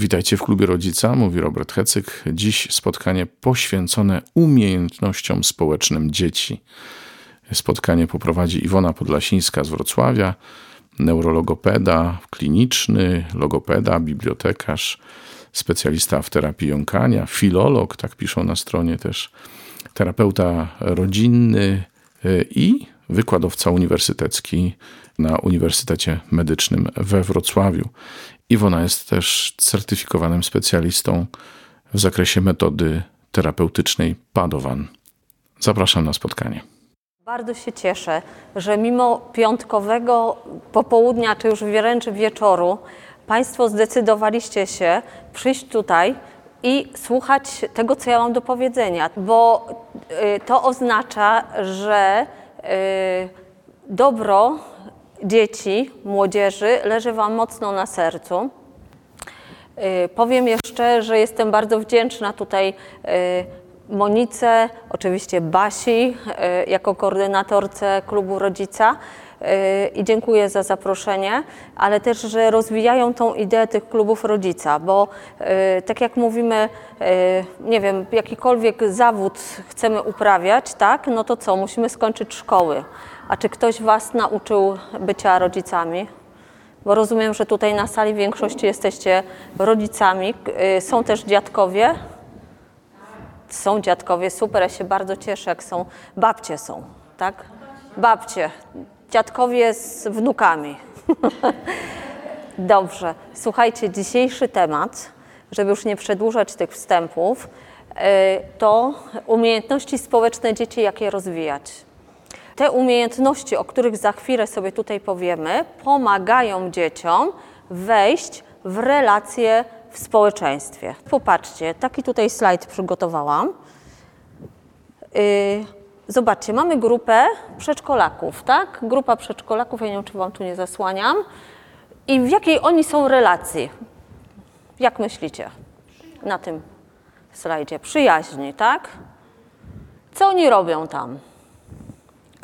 Witajcie w klubie rodzica, mówi Robert Hecyk. Dziś spotkanie poświęcone umiejętnościom społecznym dzieci. Spotkanie poprowadzi Iwona Podlasińska z Wrocławia, neurologopeda kliniczny, logopeda, bibliotekarz, specjalista w terapii jąkania, filolog, tak piszą na stronie też, terapeuta rodzinny y, i wykładowca uniwersytecki na Uniwersytecie Medycznym we Wrocławiu. Iwona jest też certyfikowanym specjalistą w zakresie metody terapeutycznej Padowan. Zapraszam na spotkanie. Bardzo się cieszę, że mimo piątkowego popołudnia, czy już wręcz wieczoru, Państwo zdecydowaliście się przyjść tutaj i słuchać tego, co ja mam do powiedzenia, bo y, to oznacza, że y, dobro dzieci, młodzieży leży Wam mocno na sercu. Y, powiem jeszcze, że jestem bardzo wdzięczna tutaj Monice, oczywiście Basi, jako koordynatorce klubu rodzica i dziękuję za zaproszenie, ale też, że rozwijają tą ideę tych klubów rodzica, bo tak jak mówimy, nie wiem, jakikolwiek zawód chcemy uprawiać, tak, no to co, musimy skończyć szkoły. A czy ktoś Was nauczył bycia rodzicami? Bo rozumiem, że tutaj na sali większości jesteście rodzicami. Są też dziadkowie. Są dziadkowie, super, ja się bardzo cieszę, jak są. Babcie są, tak? Babcie, dziadkowie z wnukami. Dobrze, słuchajcie, dzisiejszy temat, żeby już nie przedłużać tych wstępów, to umiejętności społeczne dzieci, jak je rozwijać. Te umiejętności, o których za chwilę sobie tutaj powiemy, pomagają dzieciom wejść w relacje w społeczeństwie. Popatrzcie, taki tutaj slajd przygotowałam. Zobaczcie, mamy grupę przedszkolaków, tak? Grupa przedszkolaków, ja nie wiem, czy Wam tu nie zasłaniam. I w jakiej oni są relacji? Jak myślicie na tym slajdzie? Przyjaźni, tak? Co oni robią tam?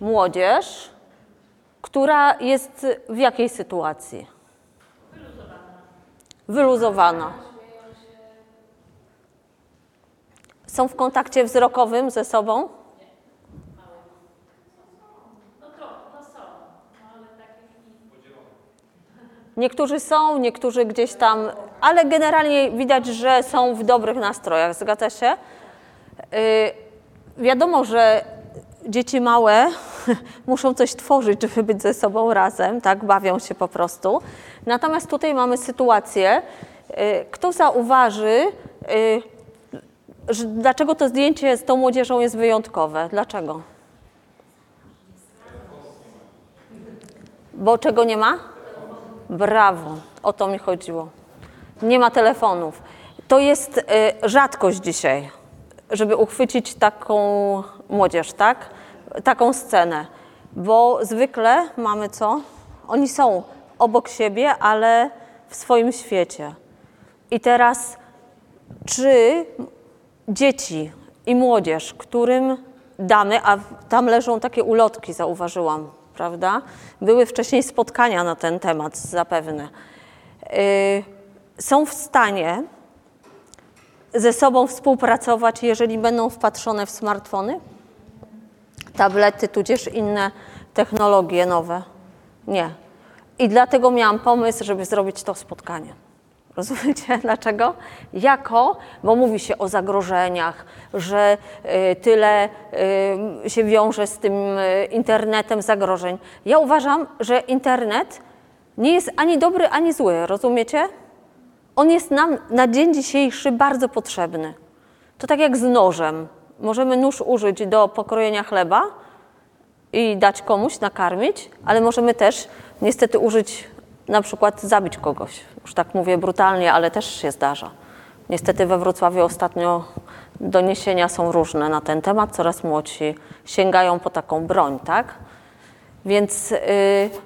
Młodzież, która jest w jakiej sytuacji? Wyluzowana. Są w kontakcie wzrokowym ze sobą? Niektórzy są, niektórzy gdzieś tam, ale generalnie widać, że są w dobrych nastrojach. Zgadza się? Yy, wiadomo, że dzieci małe muszą coś tworzyć, żeby być ze sobą razem, tak? Bawią się po prostu. Natomiast tutaj mamy sytuację, yy, kto zauważy, że dlaczego to zdjęcie z tą młodzieżą jest wyjątkowe? Dlaczego? Bo czego nie ma? Brawo, o to mi chodziło. Nie ma telefonów. To jest y, rzadkość dzisiaj, żeby uchwycić taką młodzież, tak? Taką scenę. Bo zwykle mamy co? Oni są obok siebie, ale w swoim świecie. I teraz, czy dzieci i młodzież, którym damy, a tam leżą takie ulotki, zauważyłam, prawda? Były wcześniej spotkania na ten temat zapewne. Yy, są w stanie ze sobą współpracować, jeżeli będą wpatrzone w smartfony, tablety, tudzież inne technologie nowe? Nie. I dlatego miałam pomysł, żeby zrobić to spotkanie. Rozumiecie dlaczego? Jako, bo mówi się o zagrożeniach, że y, tyle y, się wiąże z tym y, internetem zagrożeń. Ja uważam, że internet nie jest ani dobry, ani zły, rozumiecie? On jest nam na dzień dzisiejszy bardzo potrzebny. To tak jak z nożem. Możemy nóż użyć do pokrojenia chleba i dać komuś, nakarmić, ale możemy też niestety użyć na przykład zabić kogoś. Już tak mówię brutalnie, ale też się zdarza. Niestety we Wrocławiu ostatnio doniesienia są różne na ten temat, coraz młodsi sięgają po taką broń, tak? Więc yy,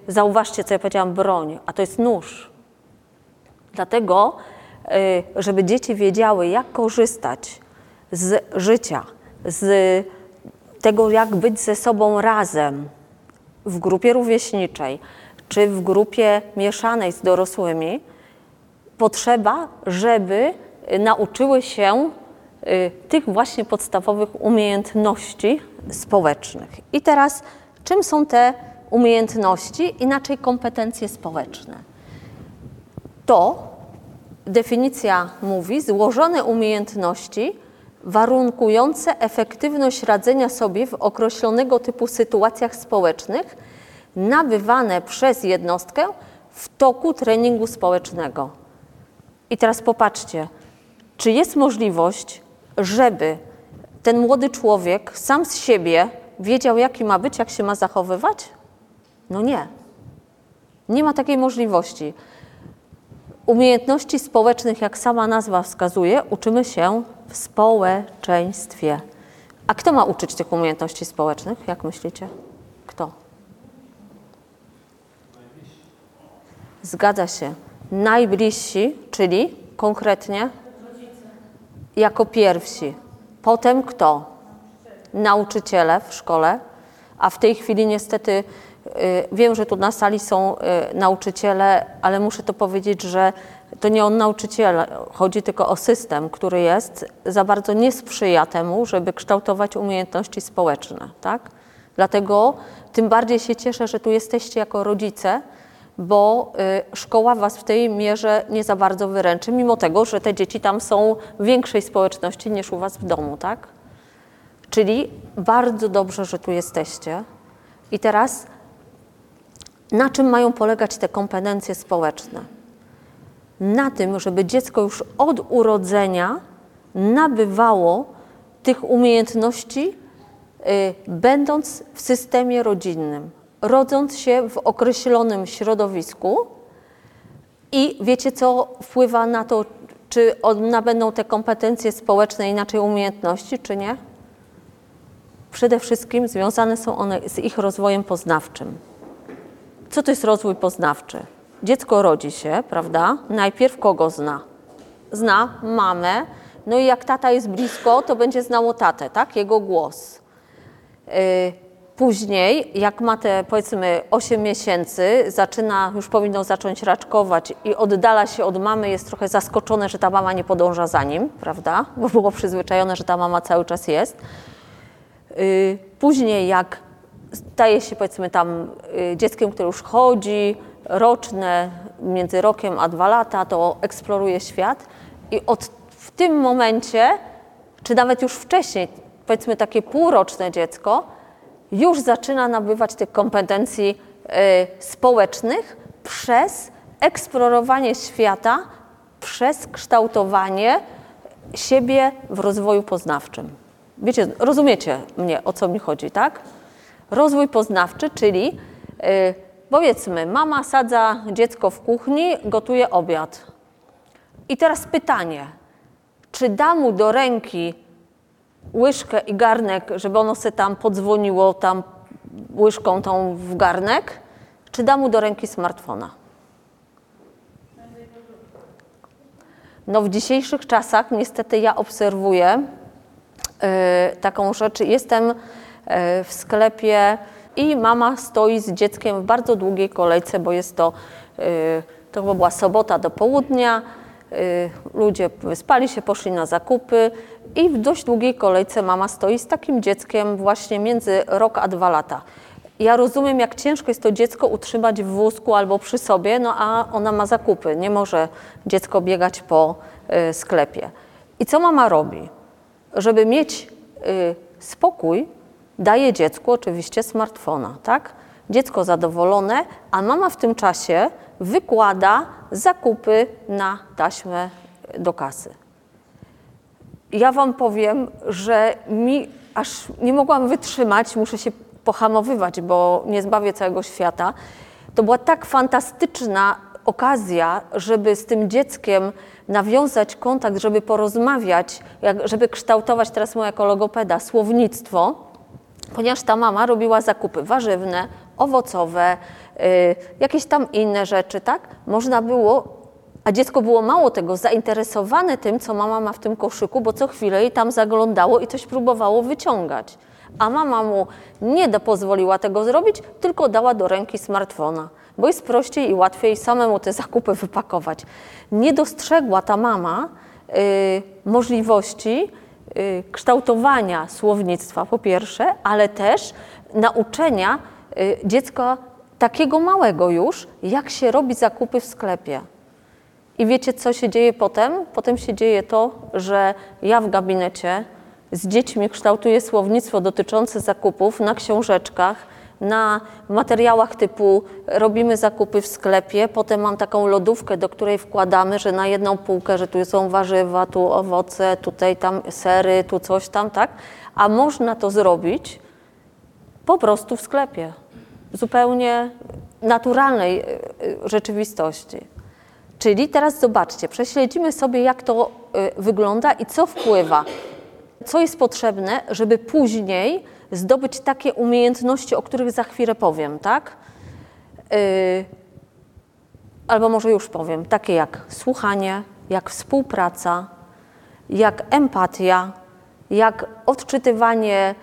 zauważcie, co ja powiedziałam, broń, a to jest nóż. Dlatego, yy, żeby dzieci wiedziały, jak korzystać z życia, z tego, jak być ze sobą razem w grupie rówieśniczej czy w grupie mieszanej z dorosłymi, potrzeba, żeby nauczyły się y, tych właśnie podstawowych umiejętności społecznych. I teraz, czym są te umiejętności, inaczej kompetencje społeczne? To definicja mówi złożone umiejętności warunkujące efektywność radzenia sobie w określonego typu sytuacjach społecznych, nabywane przez jednostkę w toku treningu społecznego. I teraz popatrzcie, czy jest możliwość, żeby ten młody człowiek sam z siebie wiedział, jaki ma być, jak się ma zachowywać? No nie. Nie ma takiej możliwości. Umiejętności społecznych, jak sama nazwa wskazuje, uczymy się w społeczeństwie. A kto ma uczyć tych umiejętności społecznych? Jak myślicie? Kto? Zgadza się. Najbliżsi, czyli konkretnie jako pierwsi. Potem kto? Nauczyciele w szkole, a w tej chwili niestety wiem, że tu na sali są y, nauczyciele, ale muszę to powiedzieć, że to nie o nauczyciela chodzi, tylko o system, który jest, za bardzo nie sprzyja temu, żeby kształtować umiejętności społeczne. Tak? Dlatego tym bardziej się cieszę, że tu jesteście jako rodzice, bo y, szkoła Was w tej mierze nie za bardzo wyręczy, mimo tego, że te dzieci tam są w większej społeczności niż u Was w domu, tak? Czyli bardzo dobrze, że tu jesteście. I teraz na czym mają polegać te kompetencje społeczne? Na tym, żeby dziecko już od urodzenia nabywało tych umiejętności, y, będąc w systemie rodzinnym rodząc się w określonym środowisku i wiecie, co wpływa na to, czy nabędą te kompetencje społeczne, inaczej umiejętności, czy nie? Przede wszystkim związane są one z ich rozwojem poznawczym. Co to jest rozwój poznawczy? Dziecko rodzi się, prawda? Najpierw kogo zna? Zna mamę, no i jak tata jest blisko, to będzie znało tatę, tak? Jego głos. Yy, Później, jak ma te powiedzmy 8 miesięcy, zaczyna, już powinno zacząć raczkować i oddala się od mamy, jest trochę zaskoczone, że ta mama nie podąża za nim, prawda? Bo było przyzwyczajone, że ta mama cały czas jest. Y, później, jak staje się powiedzmy tam y, dzieckiem, które już chodzi, roczne, między rokiem a dwa lata, to eksploruje świat i od, w tym momencie, czy nawet już wcześniej, powiedzmy takie półroczne dziecko, już zaczyna nabywać tych kompetencji y, społecznych przez eksplorowanie świata, przez kształtowanie siebie w rozwoju poznawczym. Wiecie, rozumiecie mnie, o co mi chodzi, tak? Rozwój poznawczy, czyli y, powiedzmy, mama sadza dziecko w kuchni, gotuje obiad. I teraz pytanie, czy da mu do ręki łyżkę i garnek, żeby ono se tam podzwoniło tam łyżką tą w garnek, czy da mu do ręki smartfona? No w dzisiejszych czasach niestety ja obserwuję y, taką rzecz. Jestem w sklepie i mama stoi z dzieckiem w bardzo długiej kolejce, bo jest to, y, to chyba była sobota do południa, Y, ludzie wyspali się, poszli na zakupy i w dość długiej kolejce mama stoi z takim dzieckiem właśnie między rok a dwa lata. Ja rozumiem, jak ciężko jest to dziecko utrzymać w wózku albo przy sobie, no a ona ma zakupy, nie może dziecko biegać po sklepie. I co mama robi? Żeby mieć spokój, daje dziecku oczywiście smartfona, tak? Dziecko zadowolone, a mama w tym czasie wykłada zakupy na taśmę do kasy. Ja Wam powiem, że mi aż nie mogłam wytrzymać, muszę się pohamowywać, bo nie zbawię całego świata. To była tak fantastyczna okazja, żeby z tym dzieckiem nawiązać kontakt, żeby porozmawiać, żeby kształtować teraz moja jako logopeda słownictwo, ponieważ ta mama robiła zakupy warzywne, owocowe, y, jakieś tam inne rzeczy, tak? Można było, a dziecko było mało tego zainteresowane tym, co mama ma w tym koszyku, bo co chwilę jej tam zaglądało i coś próbowało wyciągać. A mama mu nie pozwoliła tego zrobić, tylko dała do ręki smartfona, bo jest prościej i łatwiej samemu te zakupy wypakować. Nie dostrzegła ta mama y, możliwości kształtowania słownictwa po pierwsze, ale też nauczenia y, dziecka takiego małego już, jak się robi zakupy w sklepie. I wiecie, co się dzieje potem? Potem się dzieje to, że ja w gabinecie z dziećmi kształtuję słownictwo dotyczące zakupów na książeczkach, na materiałach typu robimy zakupy w sklepie, potem mam taką lodówkę, do której wkładamy, że na jedną półkę, że tu są warzywa, tu owoce, tutaj tam sery, tu coś tam, tak? A można to zrobić po prostu w sklepie. Zupełnie naturalnej y, y, rzeczywistości. Czyli teraz zobaczcie, prześledzimy sobie, jak to y, wygląda i co wpływa. Co jest potrzebne, żeby później zdobyć takie umiejętności, o których za chwilę powiem, tak? albo może już powiem, takie jak słuchanie, jak współpraca, jak empatia, jak odczytywanie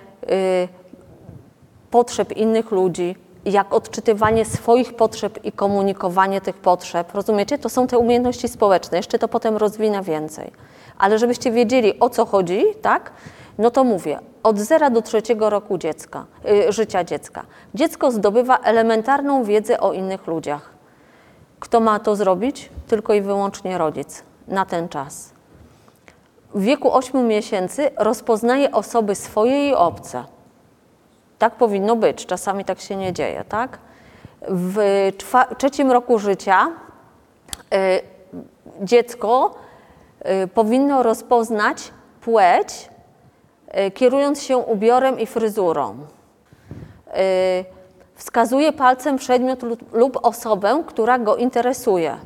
potrzeb innych ludzi, jak odczytywanie swoich potrzeb i komunikowanie tych potrzeb. Rozumiecie? To są te umiejętności społeczne. Jeszcze to potem rozwinę więcej. Ale żebyście wiedzieli, o co chodzi, tak? No to mówię, od zera do trzeciego roku dziecka, yy, życia dziecka. Dziecko zdobywa elementarną wiedzę o innych ludziach. Kto ma to zrobić? Tylko i wyłącznie rodzic na ten czas. W wieku 8 miesięcy rozpoznaje osoby swoje i obce tak powinno być, czasami tak się nie dzieje, tak? W trzecim roku życia y, dziecko y, powinno rozpoznać płeć, y, kierując się ubiorem i fryzurą. Wskazuje palcem przedmiot lub osobę, która go interesuje.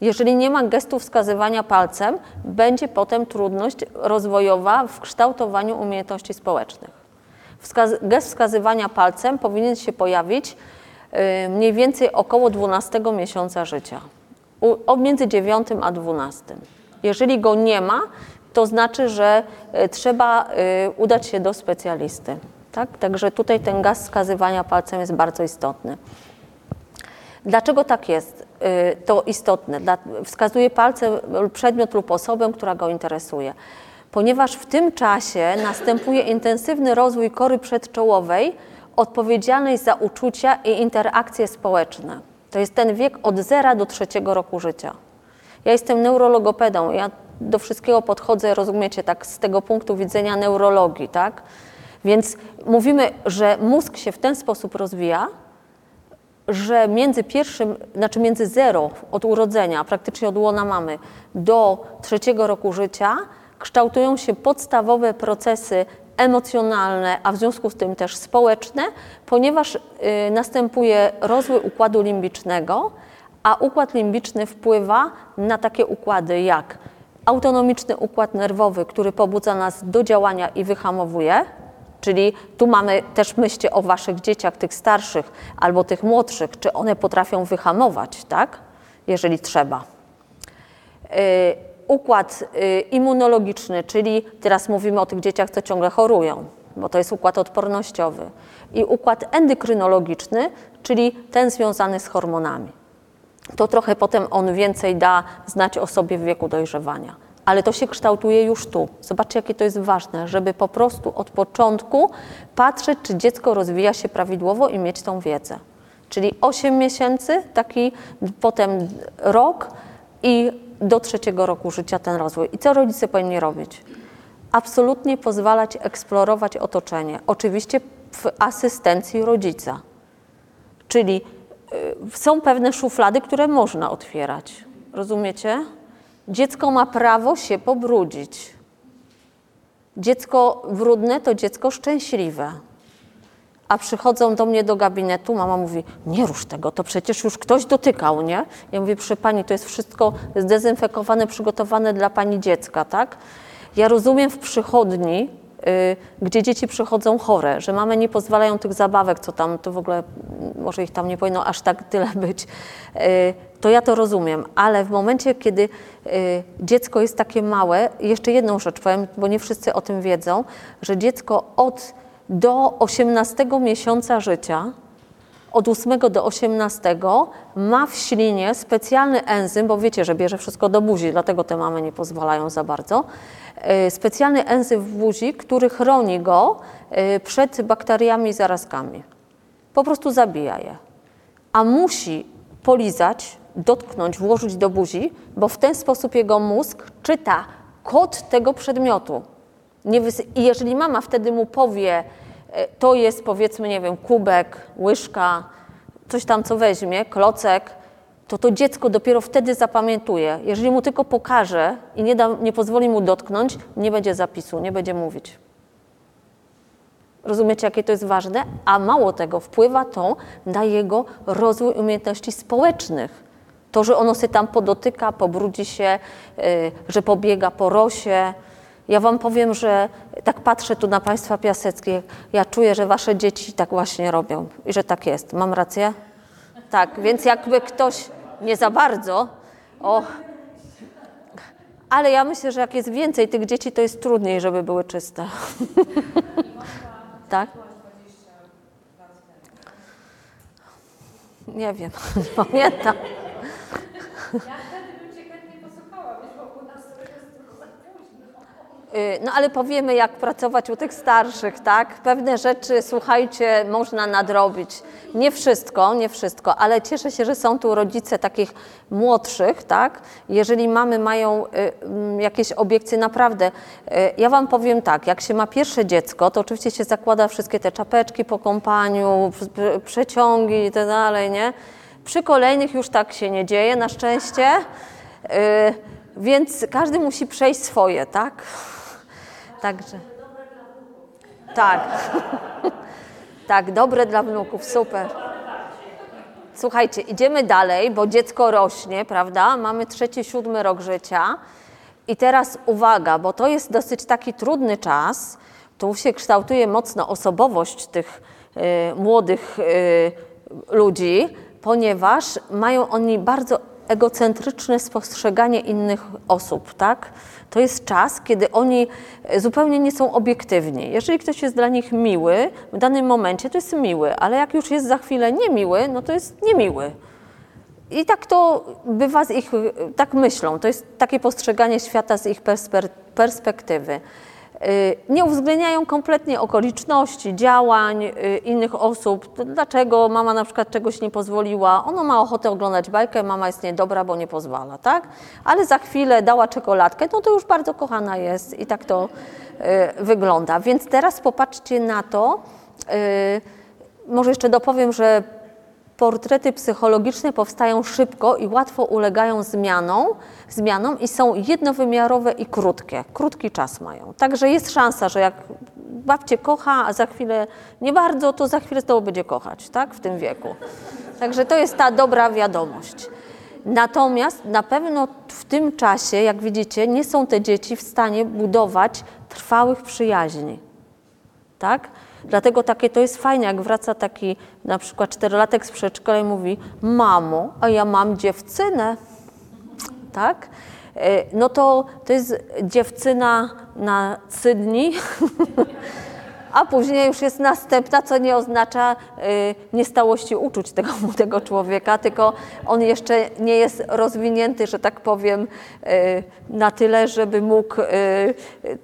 Jeżeli nie ma gestu wskazywania palcem, będzie potem trudność rozwojowa w kształtowaniu umiejętności społecznych. Wskaz gest wskazywania palcem powinien się pojawić y, mniej więcej około 12 miesiąca życia, u, między 9 a 12. Jeżeli go nie ma, to znaczy, że y, trzeba y, udać się do specjalisty. Tak? Także tutaj ten gaz wskazywania palcem jest bardzo istotny. Dlaczego tak jest? To istotne. Wskazuje palcem przedmiot lub osobę, która go interesuje ponieważ w tym czasie następuje intensywny rozwój kory przedczołowej odpowiedzialnej za uczucia i interakcje społeczne. To jest ten wiek od zera do trzeciego roku życia. Ja jestem neurologopedą, ja do wszystkiego podchodzę, rozumiecie, tak z tego punktu widzenia neurologii, tak? Więc mówimy, że mózg się w ten sposób rozwija, że między pierwszym, znaczy między zero od urodzenia, praktycznie od łona mamy, do trzeciego roku życia kształtują się podstawowe procesy emocjonalne, a w związku z tym też społeczne, ponieważ y, następuje rozwój układu limbicznego, a układ limbiczny wpływa na takie układy jak autonomiczny układ nerwowy, który pobudza nas do działania i wyhamowuje, czyli tu mamy też myślcie o waszych dzieciach, tych starszych albo tych młodszych, czy one potrafią wyhamować, tak? Jeżeli trzeba. Y, układ y, immunologiczny, czyli teraz mówimy o tych dzieciach, co ciągle chorują, bo to jest układ odpornościowy, i układ endokrynologiczny, czyli ten związany z hormonami. To trochę potem on więcej da znać o sobie w wieku dojrzewania. Ale to się kształtuje już tu. Zobaczcie, jakie to jest ważne, żeby po prostu od początku patrzeć, czy dziecko rozwija się prawidłowo i mieć tą wiedzę. Czyli 8 miesięcy, taki potem rok i do trzeciego roku życia ten rozwój. I co rodzice powinni robić? Absolutnie pozwalać eksplorować otoczenie. Oczywiście w asystencji rodzica. Czyli są pewne szuflady, które można otwierać. Rozumiecie? Dziecko ma prawo się pobrudzić. Dziecko brudne to dziecko szczęśliwe. a przychodzą do mnie do gabinetu, mama mówi, nie rusz tego, to przecież już ktoś dotykał, nie? Ja mówię, proszę pani, to jest wszystko zdezynfekowane, przygotowane dla pani dziecka, tak? Ja rozumiem w przychodni, y, gdzie dzieci przychodzą chore, że mamy nie pozwalają tych zabawek, co tam, to w ogóle, może ich tam nie powinno aż tak tyle być, y, to ja to rozumiem, ale w momencie, kiedy y, dziecko jest takie małe, jeszcze jedną rzecz powiem, bo nie wszyscy o tym wiedzą, że dziecko od do 18 miesiąca życia, od 8 do 18 ma w ślinie specjalny enzym, bo wiecie, że bierze wszystko do buzi, dlatego te mamy nie pozwalają za bardzo. y, Specjalny enzym w buzi, który chroni go y, przed bakteriami i zarazkami. Po prostu zabija je. A musi polizać, dotknąć, włożyć do buzi, bo w ten sposób jego mózg czyta kod tego przedmiotu. I jeżeli mama wtedy mu powie, to jest powiedzmy, nie wiem, kubek, łyżka, coś tam co weźmie, klocek, to to dziecko dopiero wtedy zapamiętuje. Jeżeli mu tylko pokaże i nie, da, nie pozwoli mu dotknąć, nie będzie zapisu, nie będzie mówić. Rozumiecie, jakie to jest ważne? A mało tego, wpływa to na jego rozwój umiejętności społecznych. To, że ono się tam podotyka, pobrudzi się, y, że pobiega po rosie. Ja Wam powiem, że tak patrzę tu na Państwa Piaseckie, ja czuję, że Wasze dzieci tak właśnie robią i że tak jest. Mam rację? Tak, więc jakby ktoś nie za bardzo, o, ale ja myślę, że jak jest więcej tych dzieci, to jest trudniej, żeby były czyste. tak? Nie wiem, nie pamiętam. No ale powiemy, jak pracować u tych starszych, tak? Pewne rzeczy, słuchajcie, można nadrobić. Nie wszystko, nie wszystko, ale cieszę się, że są tu rodzice takich młodszych, tak? Jeżeli mamy mają y, mm, jakieś obiekcje, naprawdę. y, Ja Wam powiem tak, jak się ma pierwsze dziecko, to oczywiście się zakłada wszystkie te czapeczki po kąpaniu, przeciągi i tak dalej, nie? Przy kolejnych już tak się nie dzieje, na szczęście. Y, Więc każdy musi przejść swoje, tak? Także. Tak. tak, dobre dla wnuków, super. Słuchajcie, idziemy dalej, bo dziecko rośnie, prawda? Mamy trzeci, siódmy rok życia. I teraz uwaga, bo to jest dosyć taki trudny czas. Tu się kształtuje mocno osobowość tych y, młodych y, ludzi, ponieważ mają oni bardzo egocentryczne spostrzeganie innych osób, tak? To jest czas, kiedy oni e, zupełnie nie są obiektywni. Jeżeli ktoś jest dla nich miły, w danym momencie to jest miły, ale jak już jest za chwilę niemiły, no to jest niemiły. I tak to bywa z ich, tak myślą, to jest takie postrzeganie świata z ich perspektywy. Y, Nie uwzględniają kompletnie okoliczności, działań y, innych osób. Dlaczego mama na przykład czegoś nie pozwoliła? Ono ma ochotę oglądać bajkę, mama jest niedobra, bo nie pozwala, tak? Ale za chwilę dała czekoladkę, no to już bardzo kochana jest i tak to y, wygląda. Więc teraz popatrzcie na to. Może jeszcze dopowiem, że Portrety psychologiczne powstają szybko i łatwo ulegają zmianom, zmianom i są jednowymiarowe i krótkie. Krótki czas mają. Także jest szansa, że jak babcie kocha, a za chwilę nie bardzo, to za chwilę znowu będzie kochać, tak? W tym wieku. Także to jest ta dobra wiadomość. Natomiast na pewno w tym czasie, jak widzicie, nie są te dzieci w stanie budować trwałych przyjaźni tak? Dlatego takie to jest fajne, jak wraca taki na przykład czterolatek z przedszkola i mówi mamo, a ja mam dziewczynę, tak? E, No to to jest dziewczyna na trzy dni, a później już jest następna, co nie oznacza y, niestałości uczuć tego młodego człowieka, tylko on jeszcze nie jest rozwinięty, że tak powiem, y, na tyle, żeby mógł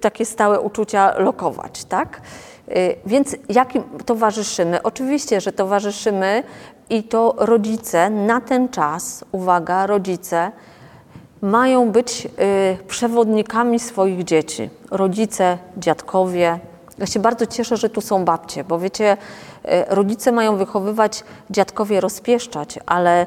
takie stałe uczucia lokować, tak? Y, Więc jakim towarzyszymy? Oczywiście, że towarzyszymy i to rodzice na ten czas, uwaga, rodzice, mają być y, przewodnikami swoich dzieci. Rodzice, dziadkowie, Ja się bardzo cieszę, że tu są babcie, bo wiecie, e, rodzice mają wychowywać, dziadkowie rozpieszczać, ale e,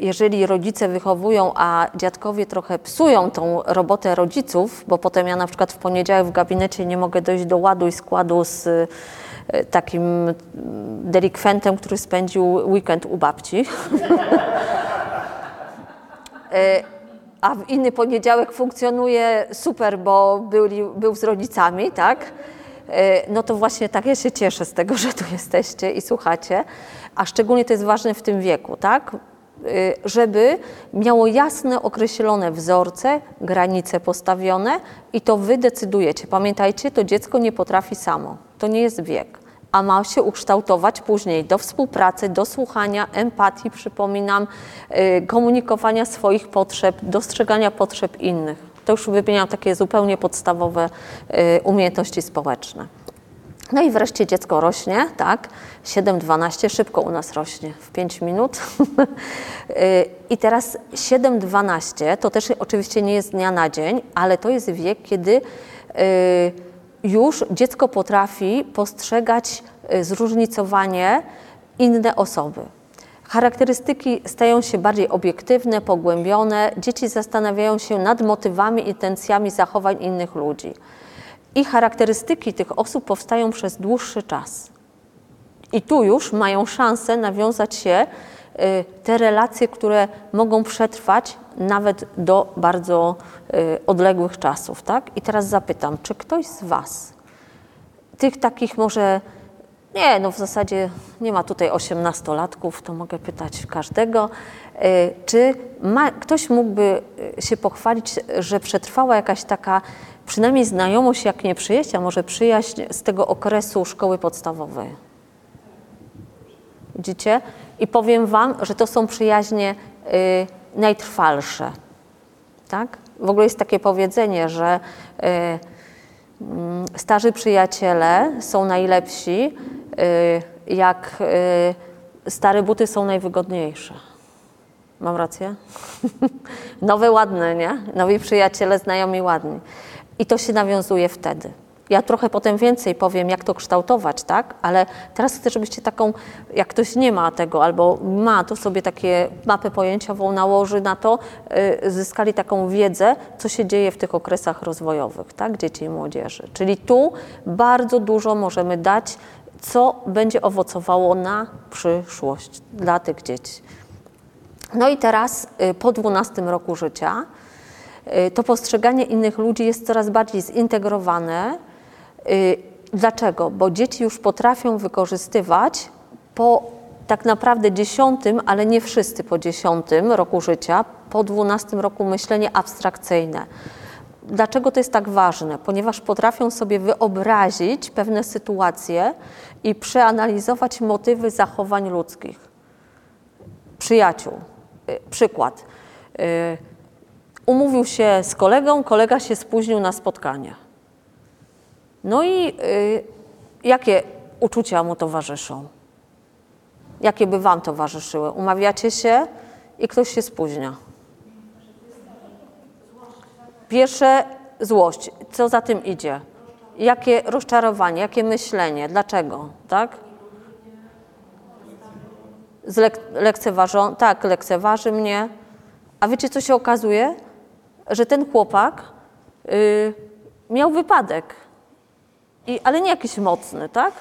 jeżeli rodzice wychowują, a dziadkowie trochę psują tą robotę rodziców, bo potem ja na przykład w poniedziałek w gabinecie nie mogę dojść do ładu i składu z e, takim delikwentem, który spędził weekend u babci. a w inny poniedziałek funkcjonuje super, bo byli, był z rodzicami, tak? E, no to właśnie tak ja się cieszę z tego, że tu jesteście i słuchacie, a szczególnie to jest ważne w tym wieku, tak? E, żeby miało jasne, określone wzorce, granice postawione i to wy decydujecie. Pamiętajcie, to dziecko nie potrafi samo, to nie jest wiek, a ma się ukształtować później do współpracy, do słuchania, empatii, przypominam, e, komunikowania swoich potrzeb, dostrzegania potrzeb innych. To już wymieniam takie zupełnie podstawowe y, umiejętności społeczne. No i wreszcie dziecko rośnie, tak? 7-12 szybko u nas rośnie w 5 minut. Y, I teraz 7-12 to też oczywiście nie jest dnia na dzień, ale to jest wiek, kiedy y, już dziecko potrafi postrzegać zróżnicowanie inne osoby. Charakterystyki stają się bardziej obiektywne, pogłębione. Dzieci zastanawiają się nad motywami i intencjami zachowań innych ludzi. I charakterystyki tych osób powstają przez dłuższy czas. I tu już mają szansę nawiązać się y, te relacje, które mogą przetrwać nawet do bardzo y, odległych czasów. Tak? I teraz zapytam, czy ktoś z Was, tych takich może nie, no w zasadzie nie ma tutaj osiemnastolatków, to mogę pytać każdego. E, czy ma, ktoś mógłby e, się pochwalić, że przetrwała jakaś taka przynajmniej znajomość, jak nie przyjaźń, a może przyjaźń z tego okresu szkoły podstawowej? Widzicie? I powiem Wam, że to są przyjaźnie y, najtrwalsze. Tak? W ogóle jest takie powiedzenie, że y, y, starzy przyjaciele są najlepsi, Y, jak y, stare buty są najwygodniejsze. Mam rację? Nowe ładne, nie? Nowi przyjaciele, znajomi ładni. I to się nawiązuje wtedy. Ja trochę potem więcej powiem, jak to kształtować, tak? Ale teraz chcę, żebyście taką, jak ktoś nie ma tego, albo ma, to sobie takie mapę pojęciową nałoży na to, yy, zyskali taką wiedzę, co się dzieje w tych okresach rozwojowych, tak? Dzieci i młodzieży. Czyli tu bardzo dużo możemy dać co będzie owocowało na przyszłość dla tych dzieci. No i teraz y, po 12 roku życia y, to postrzeganie innych ludzi jest coraz bardziej zintegrowane. Y, dlaczego? Bo dzieci już potrafią wykorzystywać po tak naprawdę dziesiątym, ale nie wszyscy po dziesiątym roku życia, po dwunastym roku myślenie abstrakcyjne. Dlaczego to jest tak ważne? Ponieważ potrafią sobie wyobrazić pewne sytuacje i przeanalizować motywy zachowań ludzkich. Przyjaciół. Y, przykład. Y, umówił się z kolegą, kolega się spóźnił na spotkanie. No i y, jakie uczucia mu towarzyszą? Jakie by Wam towarzyszyły? Umawiacie się i ktoś się spóźnia. Pierwsze złość. Co za tym idzie? Jakie rozczarowanie, jakie myślenie, dlaczego, tak? Zlek lekceważą, tak, lekceważy mnie. A wiecie, co się okazuje? Że ten chłopak yy, miał wypadek, I, ale nie jakiś mocny, tak?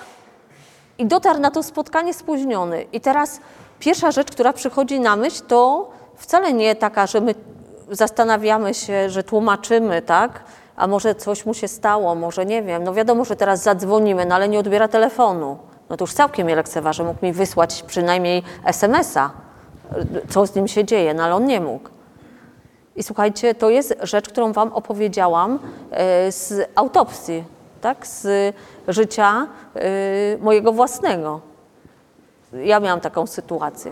I dotarł na to spotkanie spóźniony. I teraz pierwsza rzecz, która przychodzi na myśl, to wcale nie taka, że my zastanawiamy się, że tłumaczymy, tak? A może coś mu się stało, może nie wiem. No wiadomo, że teraz zadzwonimy, no ale nie odbiera telefonu. No to już całkiem je lekceważy. Mógł mi wysłać przynajmniej SMS-a, co z nim się dzieje, no ale on nie mógł. I słuchajcie, to jest rzecz, którą Wam opowiedziałam e, z autopsji, tak? z życia e, mojego własnego. Ja miałam taką sytuację.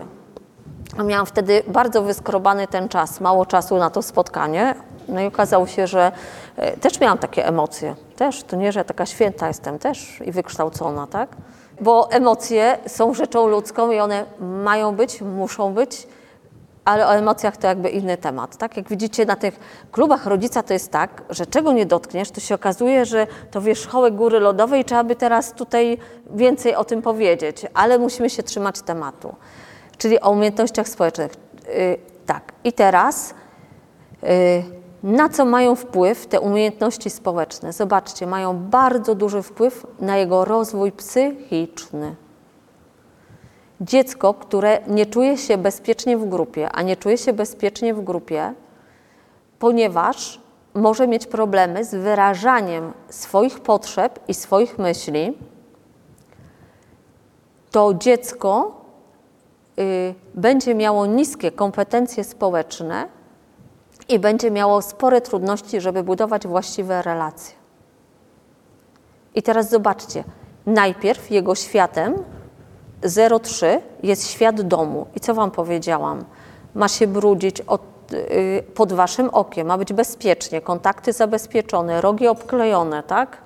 Miałam wtedy bardzo wyskrobany ten czas, mało czasu na to spotkanie. No i okazało się, że e, też miałam takie emocje. Też, to nie, że taka święta jestem też i wykształcona, tak? Bo emocje są rzeczą ludzką i one mają być, muszą być ale o emocjach to jakby inny temat. Tak? Jak widzicie na tych klubach rodzica to jest tak, że czego nie dotkniesz, to się okazuje, że to wierzchołek góry lodowej i trzeba by teraz tutaj więcej o tym powiedzieć, ale musimy się trzymać tematu. Czyli o umiejętnościach społecznych. Yy, tak, i teraz yy, na co mają wpływ te umiejętności społeczne? Zobaczcie, mają bardzo duży wpływ na jego rozwój psychiczny. Dziecko, które nie czuje się bezpiecznie w grupie, a nie czuje się bezpiecznie w grupie, ponieważ może mieć problemy z wyrażaniem swoich potrzeb i swoich myśli, to dziecko y, będzie miało niskie kompetencje społeczne i będzie miało spore trudności, żeby budować właściwe relacje. I teraz zobaczcie, najpierw jego światem 03 jest świat domu. I co Wam powiedziałam? Ma się brudzić od, yy, pod Waszym okiem, ma być bezpiecznie, kontakty zabezpieczone, rogi obklejone, tak?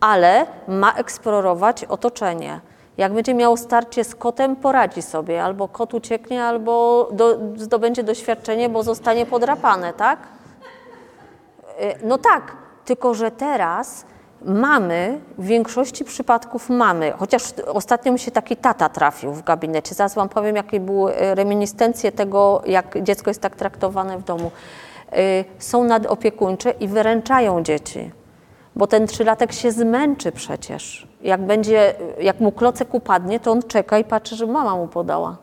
Ale ma eksplorować otoczenie. Jak będzie miał starcie z kotem, poradzi sobie. Albo kot ucieknie, albo do, zdobędzie doświadczenie, bo zostanie podrapane, tak? Yy, no tak, tylko że teraz Mamy, w większości przypadków mamy, chociaż ostatnio mi się taki tata trafił w gabinecie. Zaraz Wam powiem, jakie były e, reminiscencje tego, jak dziecko jest tak traktowane w domu. E, są nadopiekuńcze i wyręczają dzieci, bo ten trzylatek się zmęczy przecież. Jak, będzie, jak mu klocek upadnie, to on czeka i patrzy, że mama mu podała.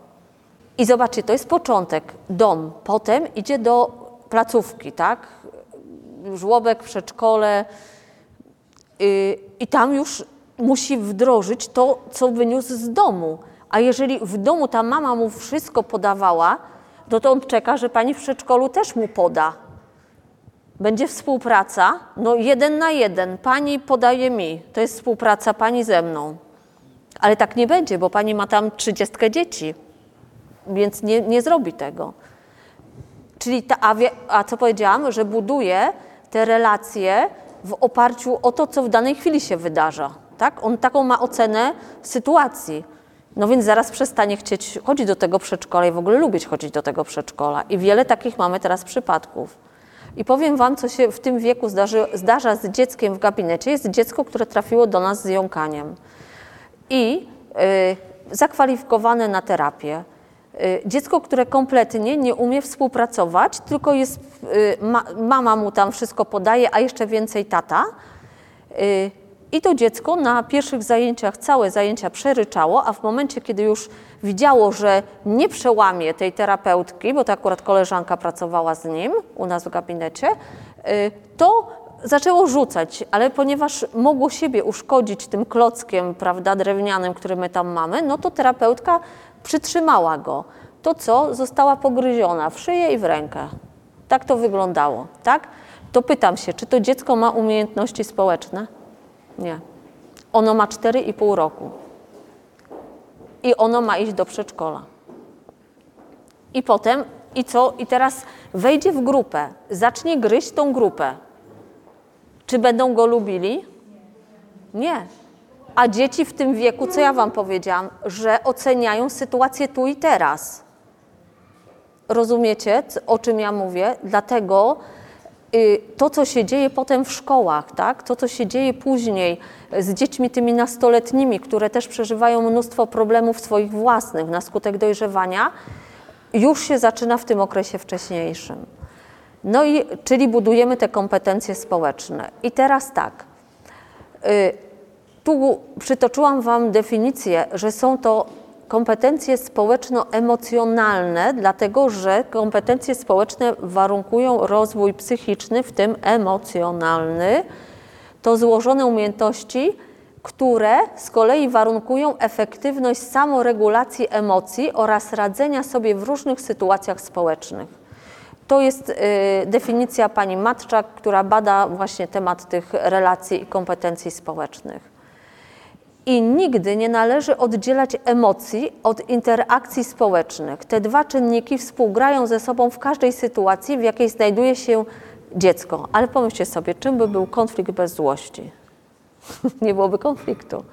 I zobaczcie, to jest początek, dom. Potem idzie do placówki, tak? Żłobek, przedszkole, Y, i tam już musi wdrożyć to, co wyniósł z domu. A jeżeli w domu ta mama mu wszystko podawała, to, to on czeka, że pani w przedszkolu też mu poda. Będzie współpraca, no jeden na jeden. Pani podaje mi, to jest współpraca pani ze mną. Ale tak nie będzie, bo pani ma tam trzydziestkę dzieci, więc nie, nie zrobi tego. Czyli ta, a, wie, a co powiedziałam, że buduje te relacje w oparciu o to, co w danej chwili się wydarza. Tak? On taką ma ocenę sytuacji. No więc zaraz przestanie chcieć chodzić do tego przedszkola i w ogóle lubić chodzić do tego przedszkola. I wiele takich mamy teraz przypadków. I powiem Wam, co się w tym wieku zdarzy, zdarza z dzieckiem w gabinecie. Jest dziecko, które trafiło do nas z jąkaniem i y, zakwalifikowane na terapię. Y, dziecko, które kompletnie nie umie współpracować, tylko jest, y, ma, mama mu tam wszystko podaje, a jeszcze więcej tata. Y, I to dziecko na pierwszych zajęciach całe zajęcia przeryczało, a w momencie, kiedy już widziało, że nie przełamie tej terapeutki, bo to akurat koleżanka pracowała z nim u nas w gabinecie, to zaczęło rzucać, ale ponieważ mogło siebie uszkodzić tym klockiem prawda, drewnianym, który my tam mamy, no to terapeutka przytrzymała go. To co? Została pogryziona w szyję i w rękę. Tak to wyglądało, tak? To pytam się, czy to dziecko ma umiejętności społeczne? Nie. Ono ma 4,5 roku. I ono ma iść do przedszkola. I potem, i co? I teraz wejdzie w grupę, zacznie gryźć tą grupę. Czy będą go lubili? Nie. A dzieci w tym wieku, co ja Wam powiedziałam, że oceniają sytuację tu i teraz. Rozumiecie, o czym ja mówię? Dlatego to, co się dzieje potem w szkołach, tak? to, co się dzieje później z dziećmi tymi nastoletnimi, które też przeżywają mnóstwo problemów swoich własnych na skutek dojrzewania, już się zaczyna w tym okresie wcześniejszym. No i czyli budujemy te kompetencje społeczne. I teraz tak. Y, tu przytoczyłam Wam definicję, że są to kompetencje społeczno-emocjonalne, dlatego że kompetencje społeczne warunkują rozwój psychiczny, w tym emocjonalny. To złożone umiejętności, które z kolei warunkują efektywność samoregulacji emocji oraz radzenia sobie w różnych sytuacjach społecznych. To jest y, definicja pani Matczak, która bada właśnie temat tych relacji i kompetencji społecznych. I nigdy nie należy oddzielać emocji od interakcji społecznych. Te dwa czynniki współgrają ze sobą w każdej sytuacji, w jakiej znajduje się dziecko. Ale pomyślcie sobie, czym by był konflikt bez złości? nie byłoby konfliktu.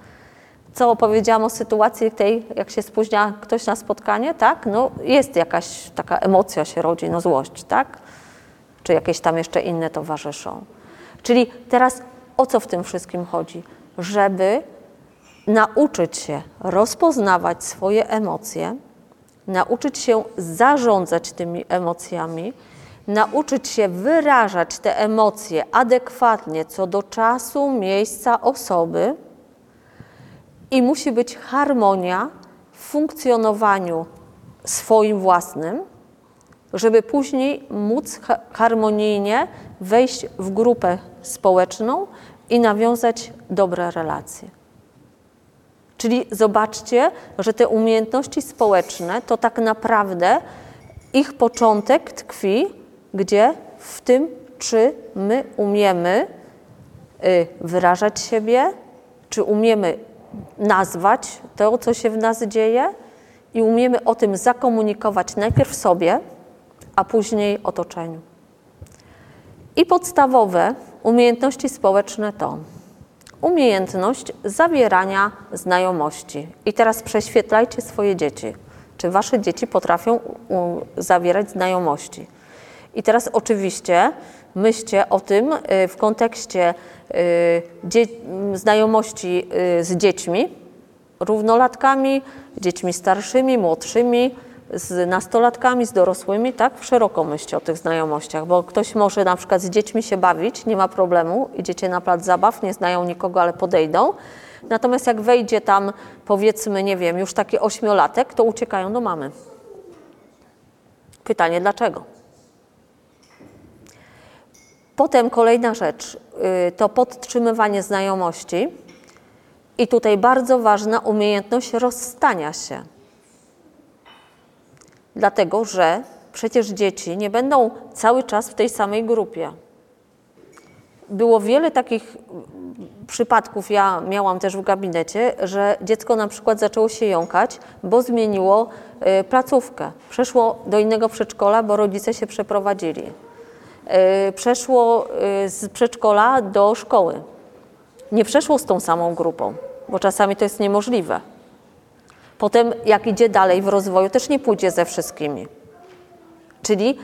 co opowiedziałam o sytuacji tej, jak się spóźnia ktoś na spotkanie, tak? No jest jakaś taka emocja się rodzi, no złość, tak? Czy jakieś tam jeszcze inne towarzyszą. Czyli teraz o co w tym wszystkim chodzi? Żeby nauczyć się rozpoznawać swoje emocje, nauczyć się zarządzać tymi emocjami, nauczyć się wyrażać te emocje adekwatnie co do czasu, miejsca, osoby i musi być harmonia w funkcjonowaniu swoim własnym, żeby później móc harmonijnie wejść w grupę społeczną i nawiązać dobre relacje. Czyli zobaczcie, że te umiejętności społeczne to tak naprawdę ich początek tkwi gdzie? W tym, czy my umiemy y, wyrażać siebie, czy umiemy nazwać to, co się w nas dzieje i umiemy o tym zakomunikować najpierw sobie, a później otoczeniu. I podstawowe umiejętności społeczne to umiejętność zawierania znajomości. I teraz prześwietlajcie swoje dzieci. Czy wasze dzieci potrafią zawierać znajomości? I teraz oczywiście myślcie o tym y, w kontekście y, znajomości y, z dziećmi, równolatkami, dziećmi starszymi, młodszymi, z nastolatkami, z dorosłymi, tak? Szeroko myślcie o tych znajomościach, bo ktoś może na przykład z dziećmi się bawić, nie ma problemu, idziecie na plac zabaw, nie znają nikogo, ale podejdą. Natomiast jak wejdzie tam, powiedzmy, nie wiem, już taki ośmiolatek, to uciekają do mamy. Pytanie dlaczego? Potem kolejna rzecz y, to podtrzymywanie znajomości. I tutaj bardzo ważna umiejętność rozstania się. Dlatego, że przecież dzieci nie będą cały czas w tej samej grupie. Było wiele takich przypadków, ja miałam też w gabinecie, że dziecko na przykład zaczęło się jąkać, bo zmieniło y, placówkę. Przeszło do innego przedszkola, bo rodzice się przeprowadzili. Y, przeszło y, z przedszkola do szkoły. Nie przeszło z tą samą grupą, bo czasami to jest niemożliwe. Potem, jak idzie dalej w rozwoju, też nie pójdzie ze wszystkimi. Czyli,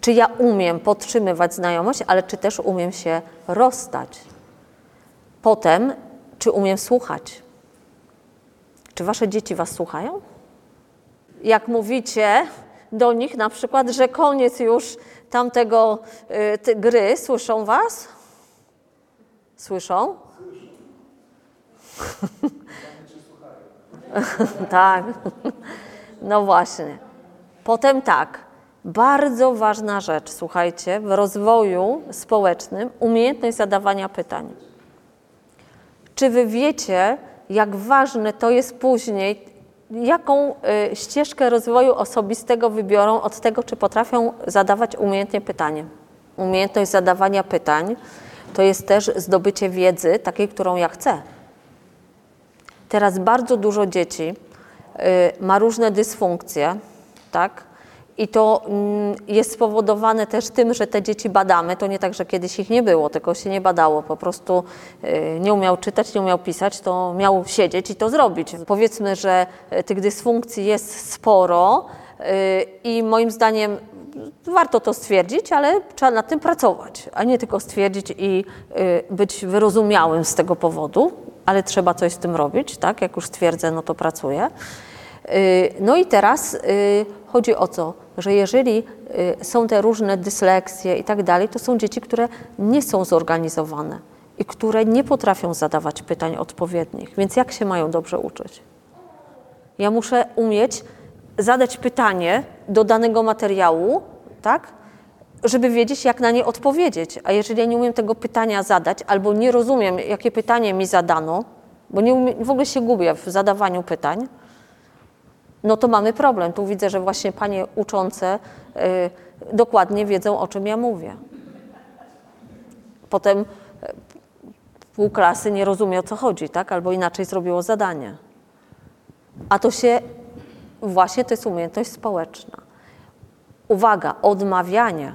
czy ja umiem podtrzymywać znajomość, ale czy też umiem się rozstać. Potem, czy umiem słuchać. Czy wasze dzieci was słuchają? Jak mówicie do nich na przykład, że koniec już tamtego y, gry, słyszą was? Słyszą? tak. No właśnie. Potem tak. Bardzo ważna rzecz, słuchajcie, w rozwoju społecznym umiejętność zadawania pytań. Czy wy wiecie, jak ważne to jest później, jaką y, ścieżkę rozwoju osobistego wybiorą od tego, czy potrafią zadawać umiejętnie pytanie? Umiejętność zadawania pytań to jest też zdobycie wiedzy, takiej, którą ja chcę. Teraz bardzo dużo dzieci y, ma różne dysfunkcje, tak? I to mm, jest spowodowane też tym, że te dzieci badamy. To nie tak, że kiedyś ich nie było, tylko się nie badało. Po prostu y, nie umiał czytać, nie umiał pisać, to miał siedzieć i to zrobić. Powiedzmy, że y, tych dysfunkcji jest sporo i moim zdaniem warto to stwierdzić, ale trzeba nad tym pracować, a nie tylko stwierdzić i być wyrozumiałym z tego powodu ale trzeba coś z tym robić, tak? Jak już stwierdzę, no to pracuję. Y, no i teraz y, chodzi o co? Że jeżeli y, są te różne dysleksje i tak dalej, to są dzieci, które nie są zorganizowane i które nie potrafią zadawać pytań odpowiednich. Więc jak się mają dobrze uczyć? Ja muszę umieć zadać pytanie do danego materiału, tak? Żeby wiedzieć, jak na nie odpowiedzieć. A jeżeli ja nie umiem tego pytania zadać, albo nie rozumiem, jakie pytanie mi zadano, bo nie umiem, w ogóle się gubię w zadawaniu pytań, no to mamy problem. Tu widzę, że właśnie panie uczące y, dokładnie wiedzą, o czym ja mówię. Potem y, pół klasy nie rozumie, o co chodzi, tak? albo inaczej zrobiło zadanie. A to się właśnie to jest umiejętność społeczna. Uwaga, odmawianie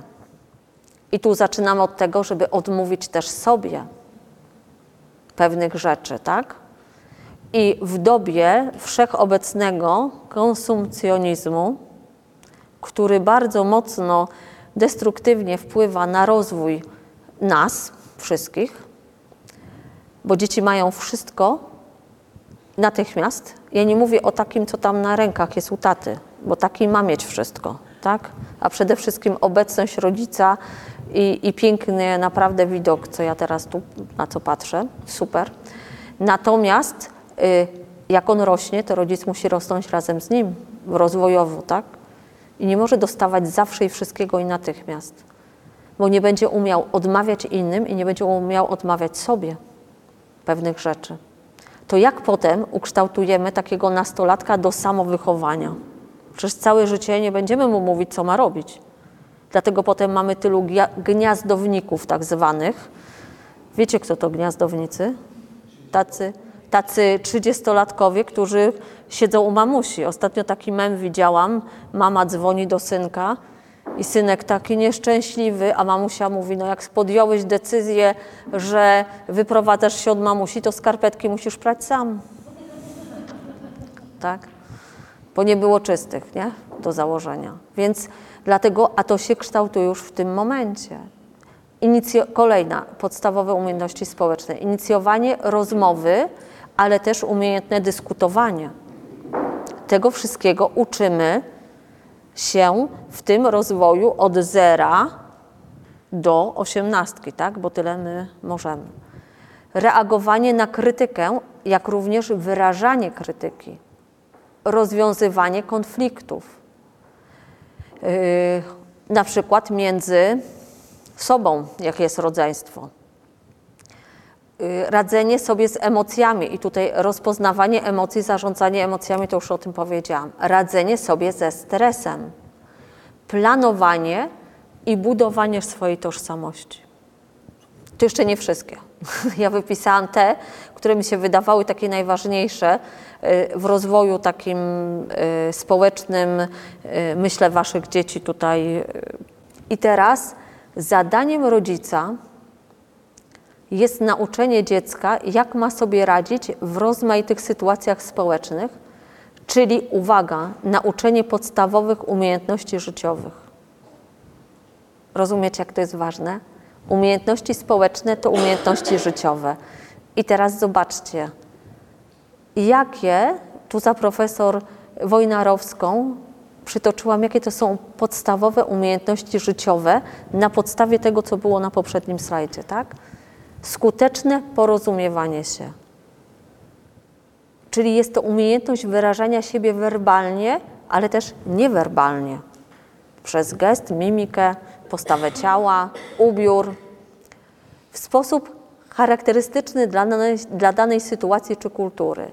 i tu zaczynamy od tego, żeby odmówić też sobie pewnych rzeczy, tak? I w dobie wszechobecnego konsumpcjonizmu, który bardzo mocno destruktywnie wpływa na rozwój nas, wszystkich, bo dzieci mają wszystko natychmiast. Ja nie mówię o takim, co tam na rękach jest u taty, bo taki ma mieć wszystko, tak? A przede wszystkim obecność rodzica i, i piękny naprawdę widok, co ja teraz tu na co patrzę, super. Natomiast y, jak on rośnie, to rodzic musi rosnąć razem z nim rozwojowo, tak? I nie może dostawać zawsze i wszystkiego i natychmiast, bo nie będzie umiał odmawiać innym i nie będzie umiał odmawiać sobie pewnych rzeczy. To jak potem ukształtujemy takiego nastolatka do samowychowania? Przez całe życie nie będziemy mu mówić, co ma robić. Dlatego potem mamy tylu gniazdowników tak zwanych. Wiecie, kto to gniazdownicy? Tacy, tacy trzydziestolatkowie, którzy siedzą u mamusi. Ostatnio taki mem widziałam. Mama dzwoni do synka i synek taki nieszczęśliwy, a mamusia mówi, no jak podjąłeś decyzję, że wyprowadzasz się od mamusi, to skarpetki musisz prać sam. Tak? Bo nie było czystych, nie? Do założenia. Więc dlatego, a to się kształtuje już w tym momencie. Kolejna, podstawowe umiejętności społeczne. Inicjowanie rozmowy, ale też umiejętne dyskutowanie. Tego wszystkiego uczymy się w tym rozwoju od zera do osiemnastki, tak? bo tyle my możemy. Reagowanie na krytykę, jak również wyrażanie krytyki, rozwiązywanie konfliktów, na przykład między sobą, jak jest rodzeństwo. Yy, radzenie sobie z emocjami i tutaj rozpoznawanie emocji, zarządzanie emocjami, to już o tym powiedziałam. Radzenie sobie ze stresem, planowanie i budowanie swojej tożsamości. To jeszcze nie wszystkie. Ja wypisałam te, które mi się wydawały takie najważniejsze y, w rozwoju takim y, społecznym, y, myślę, waszych dzieci tutaj. I teraz zadaniem rodzica jest nauczenie dziecka, jak ma sobie radzić w rozmaitych sytuacjach społecznych, czyli uwaga, nauczenie podstawowych umiejętności życiowych. Rozumiecie, jak to jest ważne? Umiejętności społeczne to umiejętności życiowe. I teraz zobaczcie, jakie tu za profesor Wojnarowską przytoczyłam, jakie to są podstawowe umiejętności życiowe na podstawie tego, co było na poprzednim slajdzie, tak? Skuteczne porozumiewanie się. Czyli jest to umiejętność wyrażania siebie werbalnie, ale też niewerbalnie. Przez gest, mimikę, postawę ciała, ubiór. W sposób charakterystyczny dla danej, dla danej sytuacji czy kultury.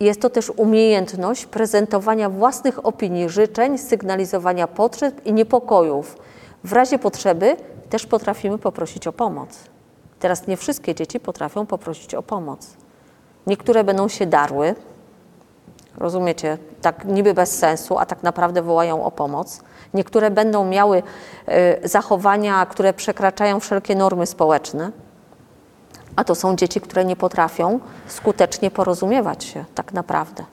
Jest to też umiejętność prezentowania własnych opinii, życzeń, sygnalizowania potrzeb i niepokojów. W razie potrzeby też potrafimy poprosić o pomoc. Teraz nie wszystkie dzieci potrafią poprosić o pomoc. Niektóre będą się darły, rozumiecie, tak niby bez sensu, a tak naprawdę wołają o pomoc. Niektóre będą miały y, zachowania, które przekraczają wszelkie normy społeczne, a to są dzieci, które nie potrafią skutecznie porozumiewać się tak naprawdę,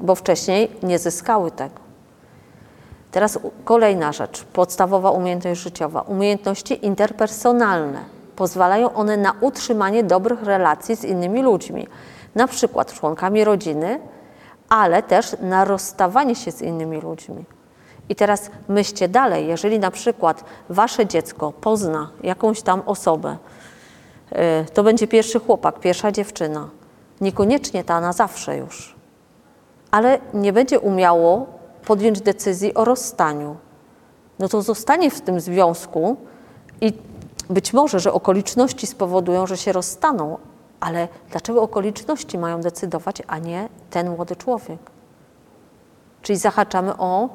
bo wcześniej nie zyskały tego. Teraz kolejna rzecz, podstawowa umiejętność życiowa, umiejętności interpersonalne Pozwalają one na utrzymanie dobrych relacji z innymi ludźmi, na przykład członkami rodziny, ale też na rozstawanie się z innymi ludźmi. I teraz myślcie dalej, jeżeli na przykład wasze dziecko pozna jakąś tam osobę, to będzie pierwszy chłopak, pierwsza dziewczyna, niekoniecznie ta na zawsze już, ale nie będzie umiało podjąć decyzji o rozstaniu. No to zostanie w tym związku i być może, że okoliczności spowodują, że się rozstaną, ale dlaczego okoliczności mają decydować, a nie ten młody człowiek? Czyli zahaczamy o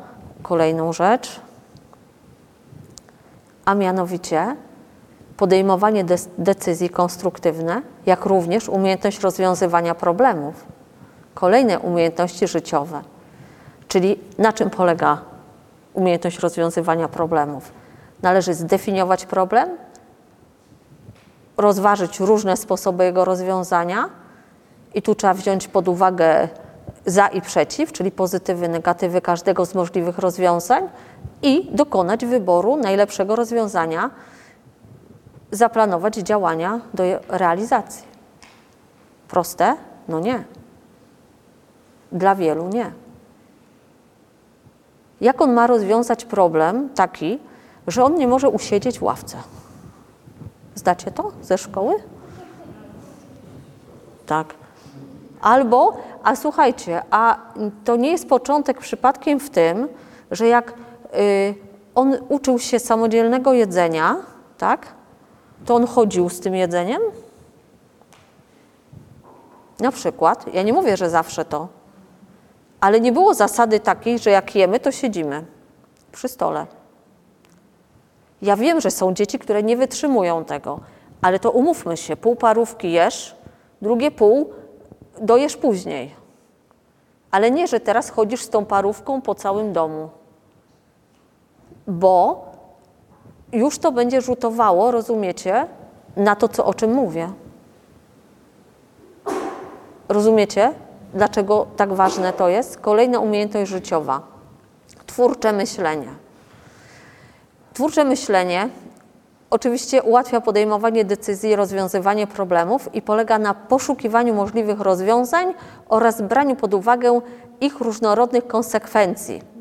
kolejną rzecz, a mianowicie podejmowanie de decyzji konstruktywne, jak również umiejętność rozwiązywania problemów. Kolejne umiejętności życiowe. Czyli na czym polega umiejętność rozwiązywania problemów? Należy zdefiniować problem, rozważyć różne sposoby jego rozwiązania I tu trzeba wziąć pod uwagę za i przeciw, czyli pozytywy, negatywy każdego z możliwych rozwiązań i dokonać wyboru najlepszego rozwiązania, zaplanować działania do realizacji. Proste? No nie. Dla wielu nie. Jak on ma rozwiązać problem taki, że on nie może usiedzieć w ławce? Zdacie to ze szkoły? Tak. Albo, a słuchajcie, a to nie jest początek przypadkiem w tym, że jak y, on uczył się samodzielnego jedzenia, tak, to on chodził z tym jedzeniem? Na przykład, ja nie mówię, że zawsze to, ale nie było zasady takiej, że jak jemy, to siedzimy przy stole. Ja wiem, że są dzieci, które nie wytrzymują tego, ale to umówmy się, pół parówki jesz, drugie pół dojesz później. Ale nie, że teraz chodzisz z tą parówką po całym domu, bo już to będzie rzutowało, rozumiecie, na to, co, o czym mówię. Rozumiecie, dlaczego tak ważne to jest? Kolejna umiejętność życiowa twórcze myślenie. Twórcze myślenie oczywiście ułatwia podejmowanie decyzji, rozwiązywanie problemów i polega na poszukiwaniu możliwych rozwiązań oraz braniu pod uwagę ich różnorodnych konsekwencji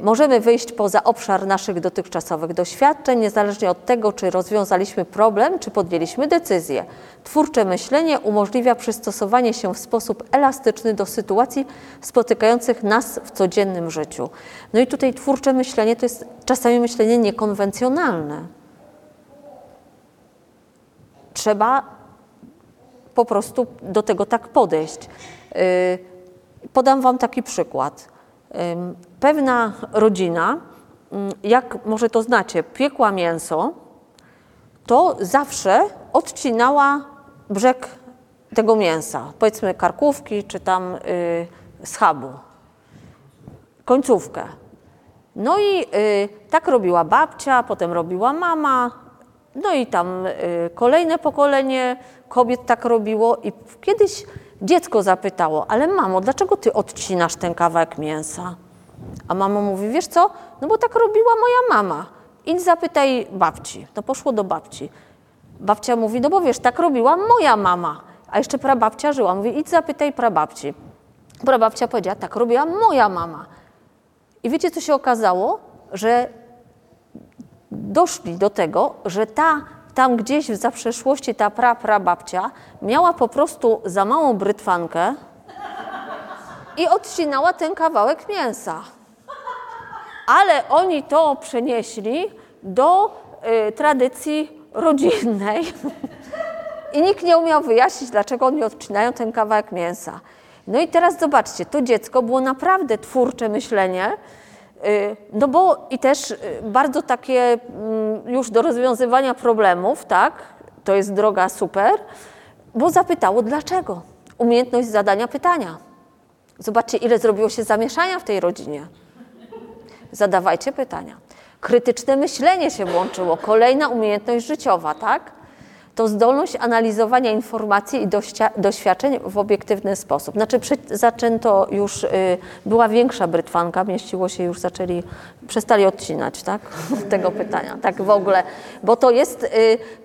możemy wyjść poza obszar naszych dotychczasowych doświadczeń, niezależnie od tego, czy rozwiązaliśmy problem, czy podjęliśmy decyzję. Twórcze myślenie umożliwia przystosowanie się w sposób elastyczny do sytuacji spotykających nas w codziennym życiu. No i tutaj twórcze myślenie to jest czasami myślenie niekonwencjonalne. Trzeba po prostu do tego tak podejść. Y, podam Wam taki przykład pewna rodzina, mm, jak może to znacie, piekła mięso, to zawsze odcinała brzeg tego mięsa, powiedzmy karkówki czy tam y, schabu, końcówkę. No i y, tak robiła babcia, potem robiła mama, no i tam y, kolejne pokolenie kobiet tak robiło i kiedyś dziecko zapytało, ale mamo, dlaczego ty odcinasz ten kawałek mięsa? A mama mówi, wiesz co, no bo tak robiła moja mama. Idź zapytaj babci. No poszło do babci. Babcia mówi, no bo wiesz, tak robiła moja mama. A jeszcze prababcia żyła. Mówi, idź zapytaj prababci. Prababcia powiedziała, tak robiła moja mama. I wiecie, co się okazało? Że doszli do tego, że ta tam gdzieś w zaprzeszłości ta pra, prababcia miała po prostu za małą brytwankę, i odcinała ten kawałek mięsa. Ale oni to przenieśli do y, tradycji rodzinnej i nikt nie umiał wyjaśnić, dlaczego oni odcinają ten kawałek mięsa. No i teraz zobaczcie, to dziecko było naprawdę twórcze myślenie, no bo i też y, bardzo takie mm, już do rozwiązywania problemów, tak, to jest droga super, bo zapytało dlaczego. Umiejętność zadania pytania. Zobaczcie, ile zrobiło się zamieszania w tej rodzinie. Zadawajcie pytania. Krytyczne myślenie się włączyło, kolejna umiejętność życiowa, tak? To zdolność analizowania informacji i doświadczeń w obiektywny sposób. Znaczy, zaczęto już, y, była większa brytwanka, mieściło się już, zaczęli, przestali odcinać, tak? Tego pytania, tak w ogóle, bo to jest y,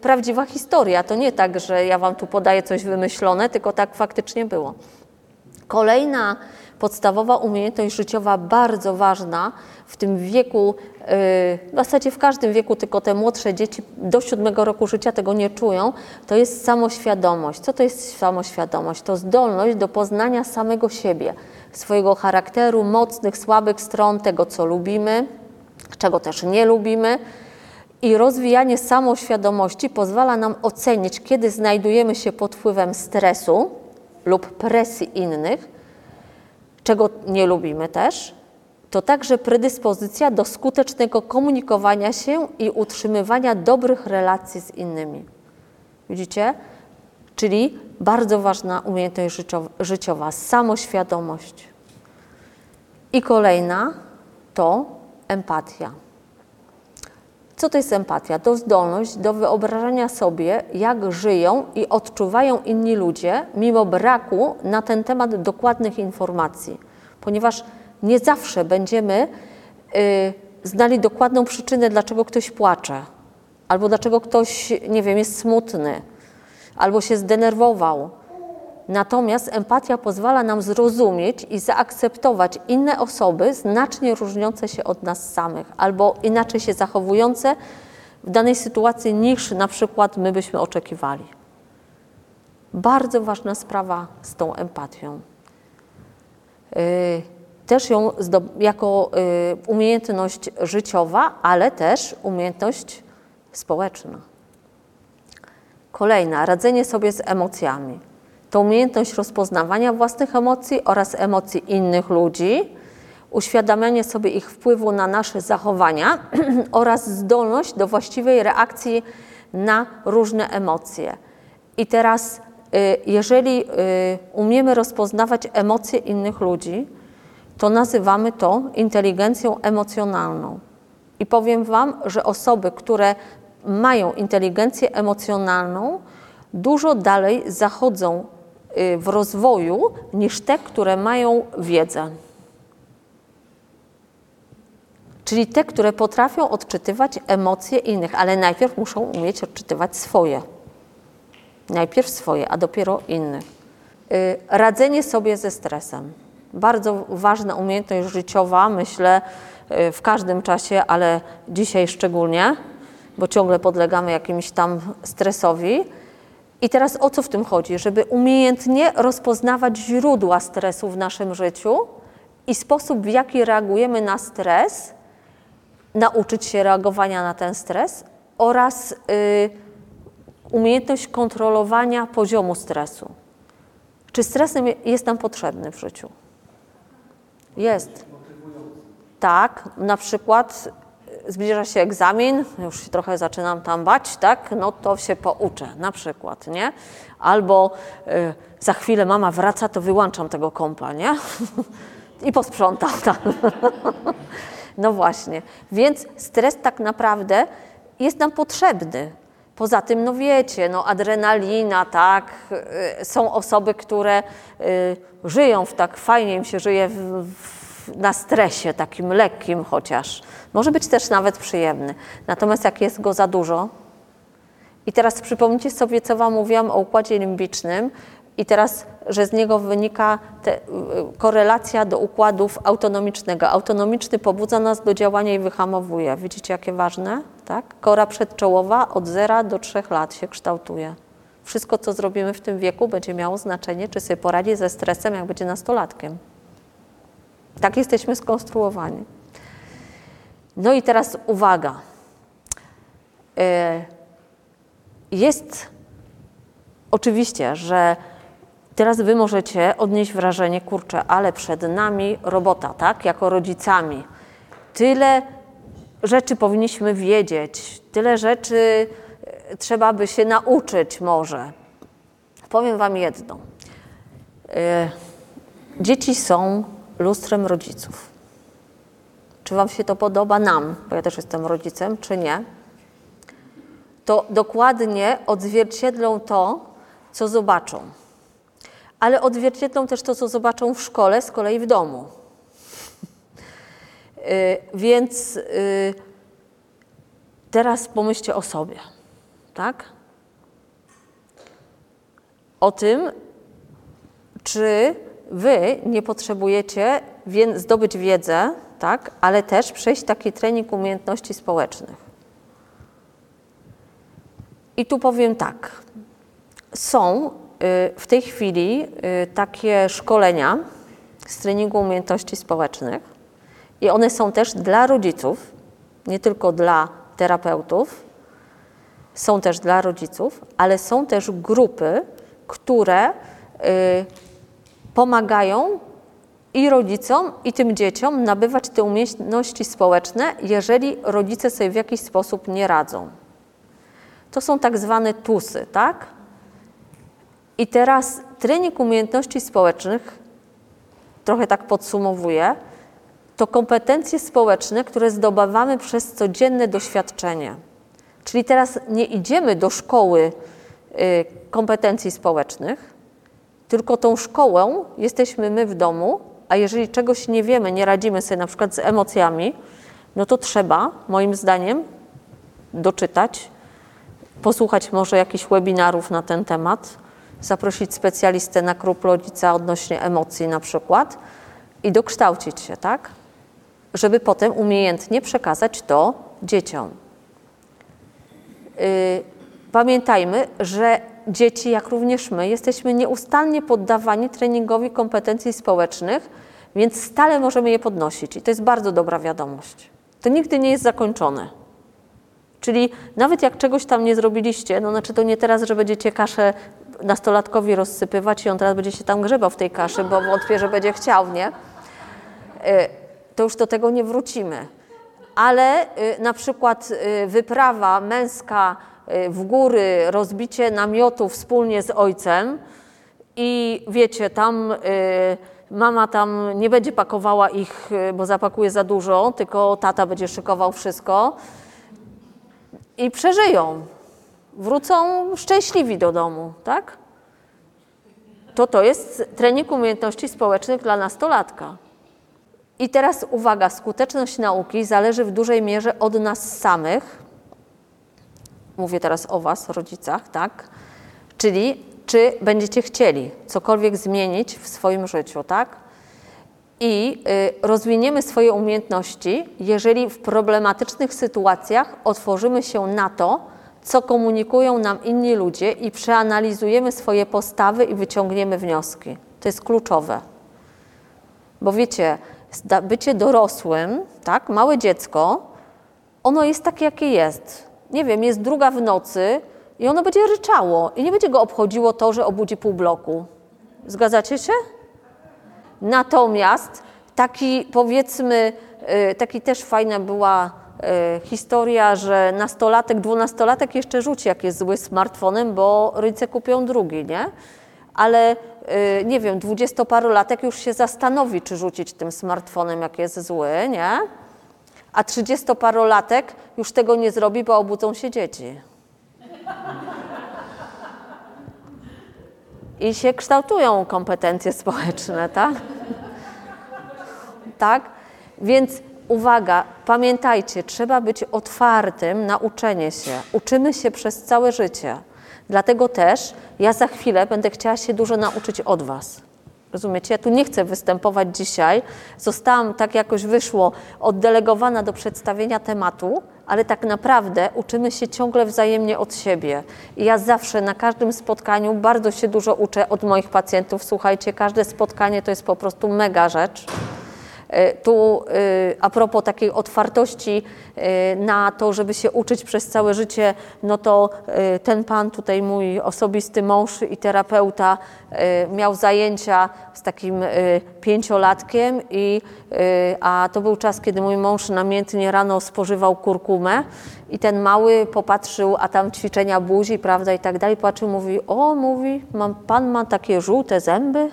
prawdziwa historia. To nie tak, że ja Wam tu podaję coś wymyślone, tylko tak faktycznie było. Kolejna podstawowa umiejętność życiowa, bardzo ważna w tym wieku, y, w zasadzie w każdym wieku, tylko te młodsze dzieci do siódmego roku życia tego nie czują, to jest samoświadomość. Co to jest samoświadomość? To zdolność do poznania samego siebie, swojego charakteru, mocnych, słabych stron, tego co lubimy, czego też nie lubimy. I rozwijanie samoświadomości pozwala nam ocenić, kiedy znajdujemy się pod wpływem stresu, lub presji innych, czego nie lubimy też, to także predyspozycja do skutecznego komunikowania się i utrzymywania dobrych relacji z innymi. Widzicie? Czyli bardzo ważna umiejętność życiowa samoświadomość. I kolejna to empatia. Co to jest empatia? To zdolność do wyobrażania sobie, jak żyją i odczuwają inni ludzie, mimo braku na ten temat dokładnych informacji, ponieważ nie zawsze będziemy y, znali dokładną przyczynę, dlaczego ktoś płacze, albo dlaczego ktoś, nie wiem, jest smutny, albo się zdenerwował. Natomiast empatia pozwala nam zrozumieć i zaakceptować inne osoby znacznie różniące się od nas samych, albo inaczej się zachowujące w danej sytuacji niż na przykład my byśmy oczekiwali. Bardzo ważna sprawa z tą empatią. Yy, też ją jako yy, umiejętność życiowa, ale też umiejętność społeczna. Kolejna, radzenie sobie z emocjami. To umiejętność rozpoznawania własnych emocji oraz emocji innych ludzi, uświadamianie sobie ich wpływu na nasze zachowania oraz zdolność do właściwej reakcji na różne emocje. I teraz, y, jeżeli y, umiemy rozpoznawać emocje innych ludzi, to nazywamy to inteligencją emocjonalną. I powiem Wam, że osoby, które mają inteligencję emocjonalną, dużo dalej zachodzą w rozwoju niż te, które mają wiedzę. Czyli te, które potrafią odczytywać emocje innych, ale najpierw muszą umieć odczytywać swoje. Najpierw swoje, a dopiero innych. Y, radzenie sobie ze stresem. Bardzo ważna umiejętność życiowa, myślę, y, w każdym czasie, ale dzisiaj szczególnie bo ciągle podlegamy jakimś tam stresowi. I teraz o co w tym chodzi? Żeby umiejętnie rozpoznawać źródła stresu w naszym życiu i sposób, w jaki reagujemy na stres, nauczyć się reagowania na ten stres oraz y, umiejętność kontrolowania poziomu stresu. Czy stres jest nam potrzebny w życiu? Jest. Tak, na przykład zbliża się egzamin, już się trochę zaczynam tam bać, tak, no to się pouczę na przykład, nie? Albo y, za chwilę mama wraca, to wyłączam tego kąpa, nie? I posprzątam tam. no właśnie. Więc stres tak naprawdę jest nam potrzebny. Poza tym, no wiecie, no adrenalina, tak, y, są osoby, które y, żyją w tak fajnie im się żyje w, w na stresie, takim lekkim chociaż. Może być też nawet przyjemny. Natomiast jak jest go za dużo, i teraz przypomnijcie sobie, co Wam mówiłam o układzie limbicznym, i teraz, że z niego wynika te, y, korelacja do układów autonomicznego. Autonomiczny pobudza nas do działania i wyhamowuje. Widzicie, jakie ważne? Tak? Kora przedczołowa od 0 do 3 lat się kształtuje. Wszystko, co zrobimy w tym wieku, będzie miało znaczenie, czy sobie poradzi ze stresem, jak będzie nastolatkiem. Tak jesteśmy skonstruowani. No i teraz uwaga. E, jest oczywiście, że teraz wy możecie odnieść wrażenie, kurczę, ale przed nami robota, tak, jako rodzicami. Tyle rzeczy powinniśmy wiedzieć, tyle rzeczy e, trzeba by się nauczyć może. Powiem wam jedno. E, dzieci są lustrem rodziców. Czy Wam się to podoba? Nam, bo ja też jestem rodzicem, czy nie? To dokładnie odzwierciedlą to, co zobaczą. Ale odzwierciedlą też to, co zobaczą w szkole, z kolei w domu. Yy, więc yy, teraz pomyślcie o sobie, tak? O tym, czy Wy nie potrzebujecie zdobyć wiedzę, tak, ale też przejść taki trening umiejętności społecznych. I tu powiem tak. Są y, w tej chwili y, takie szkolenia z treningu umiejętności społecznych i one są też dla rodziców, nie tylko dla terapeutów, są też dla rodziców, ale są też grupy, które y, pomagają i rodzicom, i tym dzieciom nabywać te umiejętności społeczne, jeżeli rodzice sobie w jakiś sposób nie radzą. To są tak zwane TUSy, tak? I teraz trening umiejętności społecznych, trochę tak podsumowuję, to kompetencje społeczne, które zdobywamy przez codzienne doświadczenie. Czyli teraz nie idziemy do szkoły y, kompetencji społecznych, tylko tą szkołą jesteśmy my w domu, a jeżeli czegoś nie wiemy, nie radzimy sobie na przykład z emocjami, no to trzeba, moim zdaniem, doczytać, posłuchać może jakichś webinarów na ten temat, zaprosić specjalistę na klub rodzica odnośnie emocji na przykład i dokształcić się, tak? Żeby potem umiejętnie przekazać to dzieciom. Yy, pamiętajmy, że dzieci, jak również my, jesteśmy nieustannie poddawani treningowi kompetencji społecznych, więc stale możemy je podnosić. I to jest bardzo dobra wiadomość. To nigdy nie jest zakończone. Czyli nawet jak czegoś tam nie zrobiliście, no znaczy to nie teraz, że będziecie kaszę nastolatkowi rozsypywać i on teraz będzie się tam grzebał w tej kaszy, bo wątpię, że będzie chciał, nie? Y, to już do tego nie wrócimy. Ale y, na przykład y, wyprawa męska w góry, rozbicie namiotu wspólnie z ojcem i wiecie, tam mama tam nie będzie pakowała ich, bo zapakuje za dużo, tylko tata będzie szykował wszystko i przeżyją. Wrócą szczęśliwi do domu, tak? To to jest trening umiejętności społecznych dla nastolatka. I teraz uwaga, skuteczność nauki zależy w dużej mierze od nas samych. Mówię teraz o Was, rodzicach, tak? Czyli czy będziecie chcieli cokolwiek zmienić w swoim życiu, tak? i y, rozwiniemy swoje umiejętności, jeżeli w problematycznych sytuacjach otworzymy się na to, co komunikują nam inni ludzie i przeanalizujemy swoje postawy i wyciągniemy wnioski. To jest kluczowe. Bo wiecie, bycie dorosłym, tak, małe dziecko, ono jest takie, jakie jest. Nie wiem, jest druga w nocy i ono będzie ryczało i nie będzie go obchodziło to, że obudzi pół bloku. Zgadzacie się? Natomiast taki powiedzmy, y, taki też fajna była y, historia, że nastolatek, dwunastolatek jeszcze rzuci, jak jest zły smartfonem, bo rodzice kupią drugi, nie? Ale y, nie wiem, dwudziestoparolatek już się zastanowi, czy rzucić tym smartfonem, jak jest zły, nie? A trzydziestoparolatek już tego nie zrobi, bo obudzą się dzieci. i się kształtują kompetencje społeczne, tak? tak? Więc uwaga, pamiętajcie, trzeba być otwartym na uczenie się. Uczymy się przez całe życie. Dlatego też ja za chwilę będę chciała się dużo nauczyć od Was. Rozumiecie? Ja tu nie chcę występować dzisiaj. Zostałam, tak jakoś wyszło, oddelegowana do przedstawienia tematu, ale tak naprawdę uczymy się ciągle wzajemnie od siebie. I ja zawsze na każdym spotkaniu bardzo się dużo uczę od moich pacjentów. Słuchajcie, każde spotkanie to jest po prostu mega rzecz. E, tu e, a propos takiej otwartości e, na to, żeby się uczyć przez całe życie, no to ten pan tutaj, mój osobisty mąż i terapeuta, miał zajęcia z takim pięciolatkiem, i, a to był czas, kiedy mój mąż namiętnie rano spożywał kurkumę i ten mały popatrzył, a tam ćwiczenia buzi, prawda, i tak dalej, patrzył, mówi, o, mówi, mam, pan ma takie żółte zęby,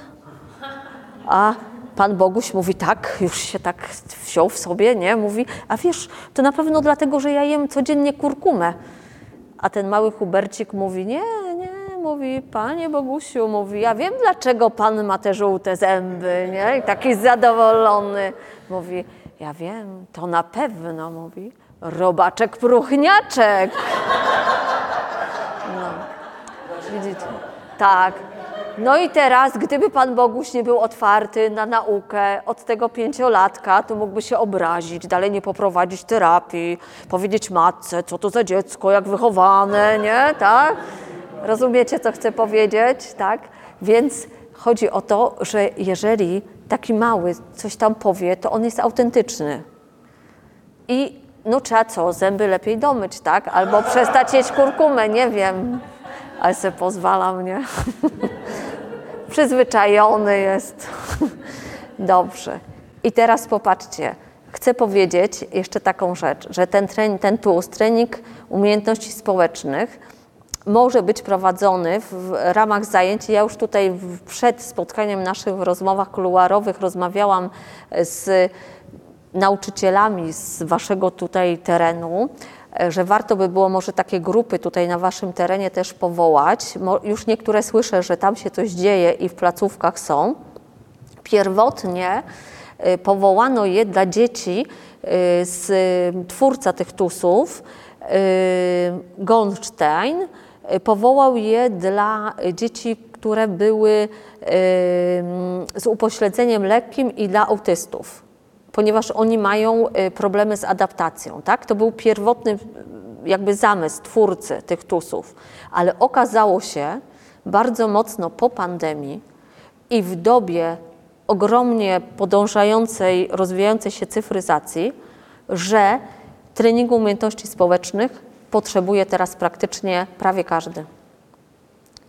a Pan Boguś mówi tak, już się tak wziął w sobie, nie? Mówi, a wiesz, to na pewno dlatego, że ja jem codziennie kurkumę. A ten mały Hubercik mówi, nie, nie, mówi, panie Bogusiu, mówi, ja wiem, dlaczego pan ma te żółte zęby, nie? I taki zadowolony. Mówi, ja wiem, to na pewno, mówi, robaczek próchniaczek. No, widzicie? Tak. No i teraz, gdyby Pan Boguś nie był otwarty na naukę od tego pięciolatka, to mógłby się obrazić, dalej nie poprowadzić terapii, powiedzieć matce, co to za dziecko, jak wychowane, nie? Tak? Rozumiecie, co chcę powiedzieć? Tak? Więc chodzi o to, że jeżeli taki mały coś tam powie, to on jest autentyczny. I no trzeba co, zęby lepiej domyć, tak? Albo przestać jeść kurkumę, nie wiem. Ale se pozwalam, nie? Przyzwyczajony jest. Dobrze. I teraz popatrzcie. Chcę powiedzieć jeszcze taką rzecz, że ten, trening, ten TUS, trening umiejętności społecznych, może być prowadzony w ramach zajęć. Ja już tutaj przed spotkaniem naszych w rozmowach kuluarowych rozmawiałam z nauczycielami z waszego tutaj terenu, że warto by było może takie grupy tutaj na waszym terenie też powołać. Już niektóre słyszę, że tam się coś dzieje i w placówkach są. Pierwotnie e, powołano je dla dzieci z twórca tych tusów, Gonstein, powołał je dla dzieci, które były z upośledzeniem lekkim i dla autystów, ponieważ oni mają y, problemy z adaptacją. Tak? To był pierwotny jakby zamysł twórcy tych TUS-ów, ale okazało się bardzo mocno po pandemii i w dobie ogromnie podążającej, rozwijającej się cyfryzacji, że treningu umiejętności społecznych potrzebuje teraz praktycznie prawie każdy.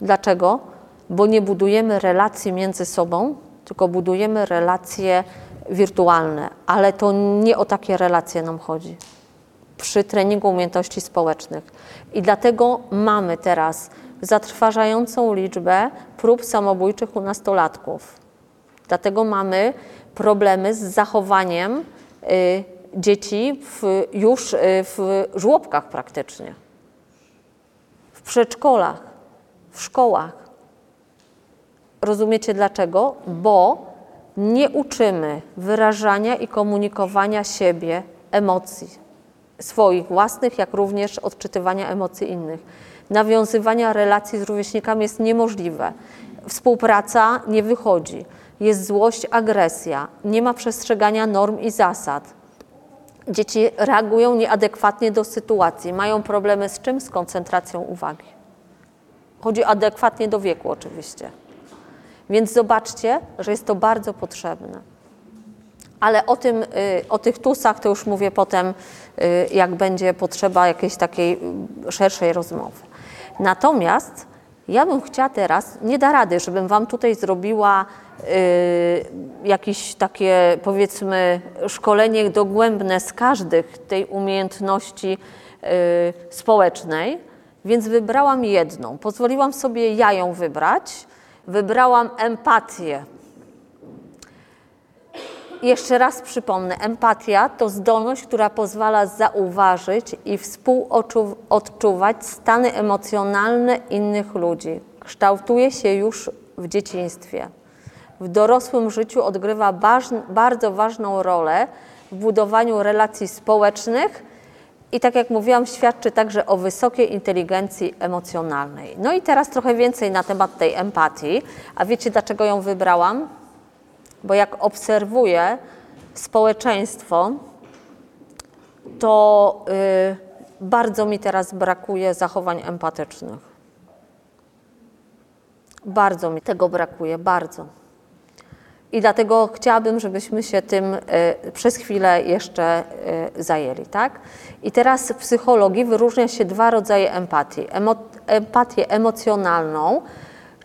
Dlaczego? bo nie budujemy relacji między sobą, tylko budujemy relacje wirtualne, ale to nie o takie relacje nam chodzi przy treningu umiejętności społecznych. I dlatego mamy teraz zatrważającą liczbę prób samobójczych u nastolatków. Dlatego mamy problemy z zachowaniem y, dzieci w, już y, w żłobkach praktycznie, w przedszkolach, w szkołach. Rozumiecie dlaczego? Bo nie uczymy wyrażania i komunikowania siebie, emocji, swoich własnych, jak również odczytywania emocji innych. Nawiązywania relacji z rówieśnikami jest niemożliwe. Współpraca nie wychodzi. Jest złość, agresja, nie ma przestrzegania norm i zasad. Dzieci reagują nieadekwatnie do sytuacji, mają problemy z czym? Z koncentracją uwagi. Chodzi adekwatnie do wieku, oczywiście. Więc zobaczcie, że jest to bardzo potrzebne. Ale o, tym, y, o tych tusach to już mówię potem, y, jak będzie potrzeba jakiejś takiej y, szerszej rozmowy. Natomiast ja bym chciała teraz, nie da rady, żebym Wam tutaj zrobiła jakieś takie, powiedzmy, szkolenie dogłębne z każdych tej umiejętności społecznej, więc wybrałam jedną. Pozwoliłam sobie ja ją wybrać wybrałam empatię. Jeszcze raz przypomnę, empatia to zdolność, która pozwala zauważyć i współodczuwać stany emocjonalne innych ludzi. Kształtuje się już w dzieciństwie. W dorosłym życiu odgrywa bardzo ważną rolę w budowaniu relacji społecznych i tak jak mówiłam, świadczy także o wysokiej inteligencji emocjonalnej. No i teraz trochę więcej na temat tej empatii. A wiecie, dlaczego ją wybrałam? Bo jak obserwuję społeczeństwo, to yy, bardzo mi teraz brakuje zachowań empatycznych. Bardzo mi tego brakuje, bardzo. I dlatego chciałabym, żebyśmy się tym y, przez chwilę jeszcze y, zajęli. Tak? I teraz w psychologii wyróżnia się dwa rodzaje empatii. Emo, empatię emocjonalną,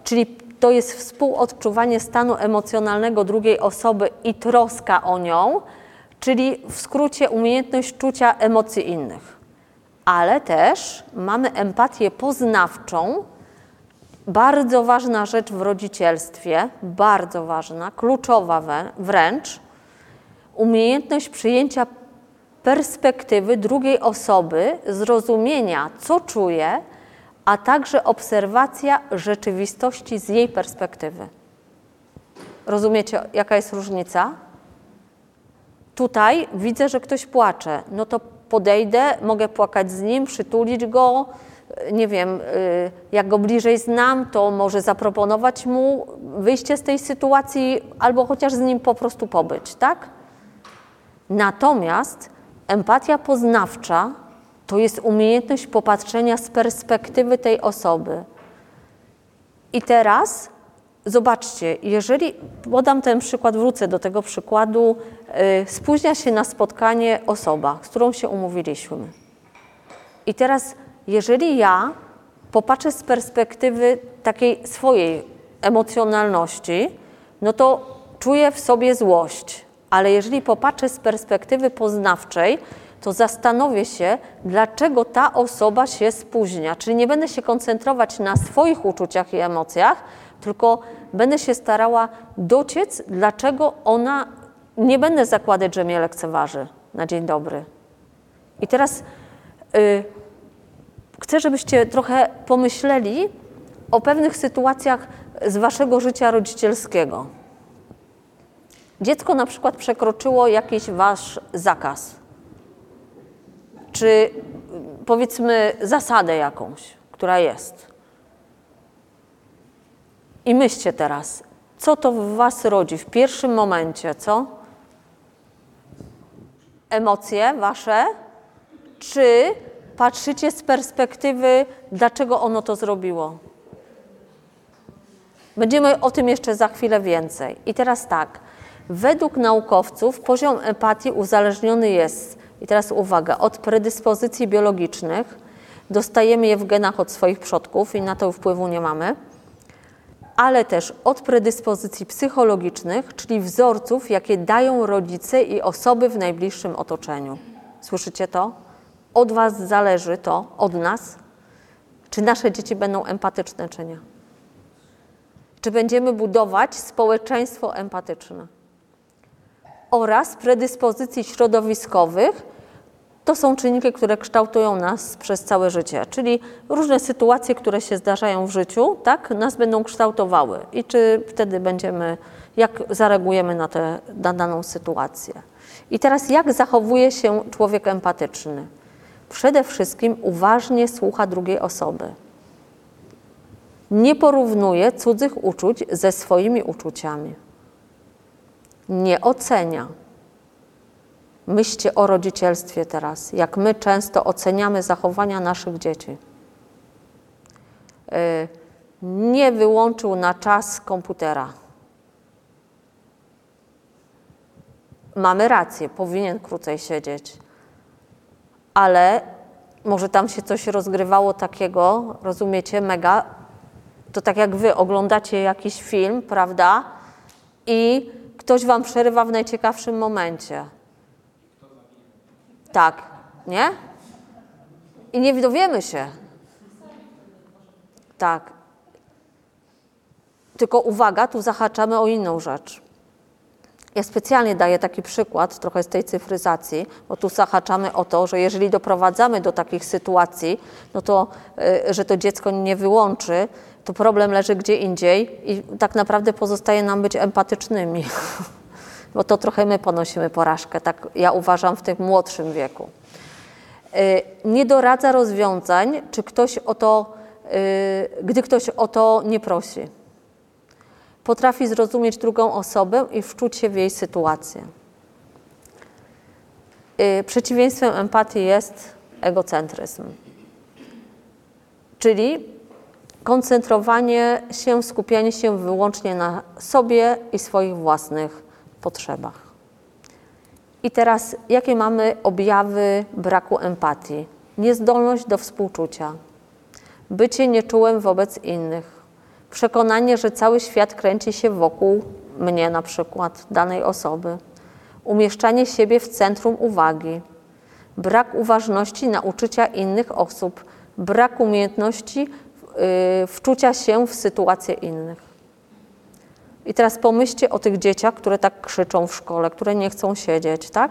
czyli to jest współodczuwanie stanu emocjonalnego drugiej osoby i troska o nią, czyli w skrócie umiejętność czucia emocji innych. Ale też mamy empatię poznawczą, bardzo ważna rzecz w rodzicielstwie, bardzo ważna, kluczowa wręcz, umiejętność przyjęcia perspektywy drugiej osoby, zrozumienia, co czuje, a także obserwacja rzeczywistości z jej perspektywy. Rozumiecie, jaka jest różnica? Tutaj widzę, że ktoś płacze. No to podejdę, mogę płakać z nim, przytulić go, nie wiem, y, jak go bliżej znam, to może zaproponować mu wyjście z tej sytuacji albo chociaż z nim po prostu pobyć, tak? Natomiast empatia poznawcza to jest umiejętność popatrzenia z perspektywy tej osoby. I teraz zobaczcie, jeżeli podam ten przykład, wrócę do tego przykładu, yy, spóźnia się na spotkanie osoba, z którą się umówiliśmy. I teraz jeżeli ja popatrzę z perspektywy takiej swojej emocjonalności, no to czuję w sobie złość, ale jeżeli popatrzę z perspektywy poznawczej, to zastanowię się, dlaczego ta osoba się spóźnia. Czyli nie będę się koncentrować na swoich uczuciach i emocjach, tylko będę się starała dociec, dlaczego ona nie będę zakładać, że mnie lekceważy na dzień dobry. I teraz y, chcę, żebyście trochę pomyśleli o pewnych sytuacjach z waszego życia rodzicielskiego. Dziecko na przykład przekroczyło jakiś wasz zakaz, czy powiedzmy zasadę jakąś, która jest. I myślcie teraz, co to w was rodzi w pierwszym momencie, co? Emocje wasze? Czy patrzycie z perspektywy, dlaczego ono to zrobiło? Będziemy o tym jeszcze za chwilę więcej. I teraz tak. Według naukowców poziom empatii uzależniony jest, i teraz uwaga, od predyspozycji biologicznych. Dostajemy je w genach od swoich przodków i na to wpływu nie mamy, ale też od predyspozycji psychologicznych, czyli wzorców, jakie dają rodzice i osoby w najbliższym otoczeniu. Słyszycie to? Od Was zależy to, od nas, czy nasze dzieci będą empatyczne, czy nie. Czy będziemy budować społeczeństwo empatyczne oraz predyspozycji środowiskowych. To są czynniki, które kształtują nas przez całe życie, czyli różne sytuacje, które się zdarzają w życiu, tak, nas będą kształtowały i czy wtedy będziemy, jak zareagujemy na, tę daną sytuację. I teraz jak zachowuje się człowiek empatyczny? Przede wszystkim uważnie słucha drugiej osoby. Nie porównuje cudzych uczuć ze swoimi uczuciami nie ocenia. Myślcie o rodzicielstwie teraz, jak my często oceniamy zachowania naszych dzieci. Y, nie wyłączył na czas komputera. Mamy rację, powinien krócej siedzieć, ale może tam się coś rozgrywało takiego, rozumiecie, mega. To tak jak wy oglądacie jakiś film, prawda? I Ktoś wam przerywa w najciekawszym momencie. Tak, nie? I nie dowiemy się. Tak. Tylko uwaga, tu zahaczamy o inną rzecz. Ja specjalnie daję taki przykład trochę z tej cyfryzacji, bo tu zahaczamy o to, że jeżeli doprowadzamy do takich sytuacji, no to, y, że to dziecko nie wyłączy, to problem leży gdzie indziej i tak naprawdę pozostaje nam być empatycznymi. Bo to trochę my ponosimy porażkę, tak ja uważam w tym młodszym wieku. Y, nie doradza rozwiązań, czy ktoś o to, y, gdy ktoś o to nie prosi. Potrafi zrozumieć drugą osobę i wczuć się w jej sytuację. Y, przeciwieństwem empatii jest egocentryzm, czyli koncentrowanie się, skupianie się wyłącznie na sobie i swoich własnych potrzebach. I teraz, jakie mamy objawy braku empatii? Niezdolność do współczucia, bycie nieczułym wobec innych, przekonanie, że cały świat kręci się wokół mnie, na przykład danej osoby, umieszczanie siebie w centrum uwagi, brak uważności na uczucia innych osób, brak umiejętności yy, wczucia się w sytuacje innych. I teraz pomyślcie o tych dzieciach, które tak krzyczą w szkole, które nie chcą siedzieć, tak?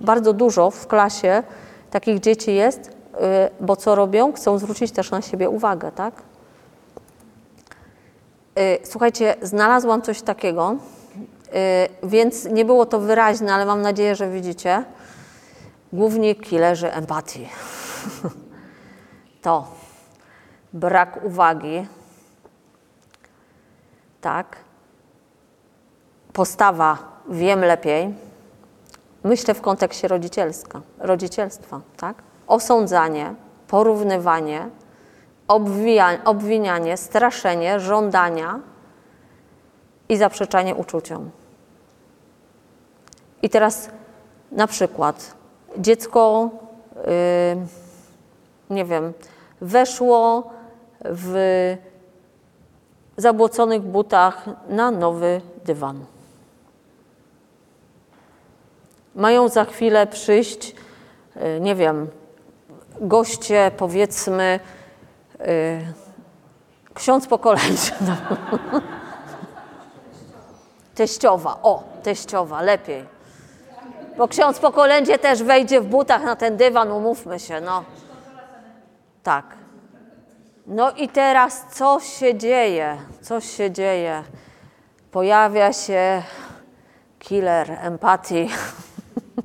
Bardzo dużo w klasie takich dzieci jest, y, bo co robią? Chcą zwrócić też na siebie uwagę, tak? Y, słuchajcie, znalazłam coś takiego, y, więc nie było to wyraźne, ale mam nadzieję, że widzicie. Głównie killerzy empatii. to brak uwagi, tak, postawa wiem lepiej, myślę w kontekście rodzicielska, rodzicielstwa, tak? Osądzanie, porównywanie, obwinianie, straszenie, żądania i zaprzeczanie uczuciom. I teraz na przykład dziecko, yy, nie wiem, weszło w zabłoconych butach na nowy dywan mają za chwilę przyjść, y, nie wiem, goście, powiedzmy, yy, ksiądz pokoleńczy. Teściowa, o, teściowa, lepiej. Bo ksiądz po kolędzie też wejdzie w butach na ten dywan, umówmy się, no. Tak. No i teraz co się dzieje? Co się dzieje? Pojawia się killer empatii.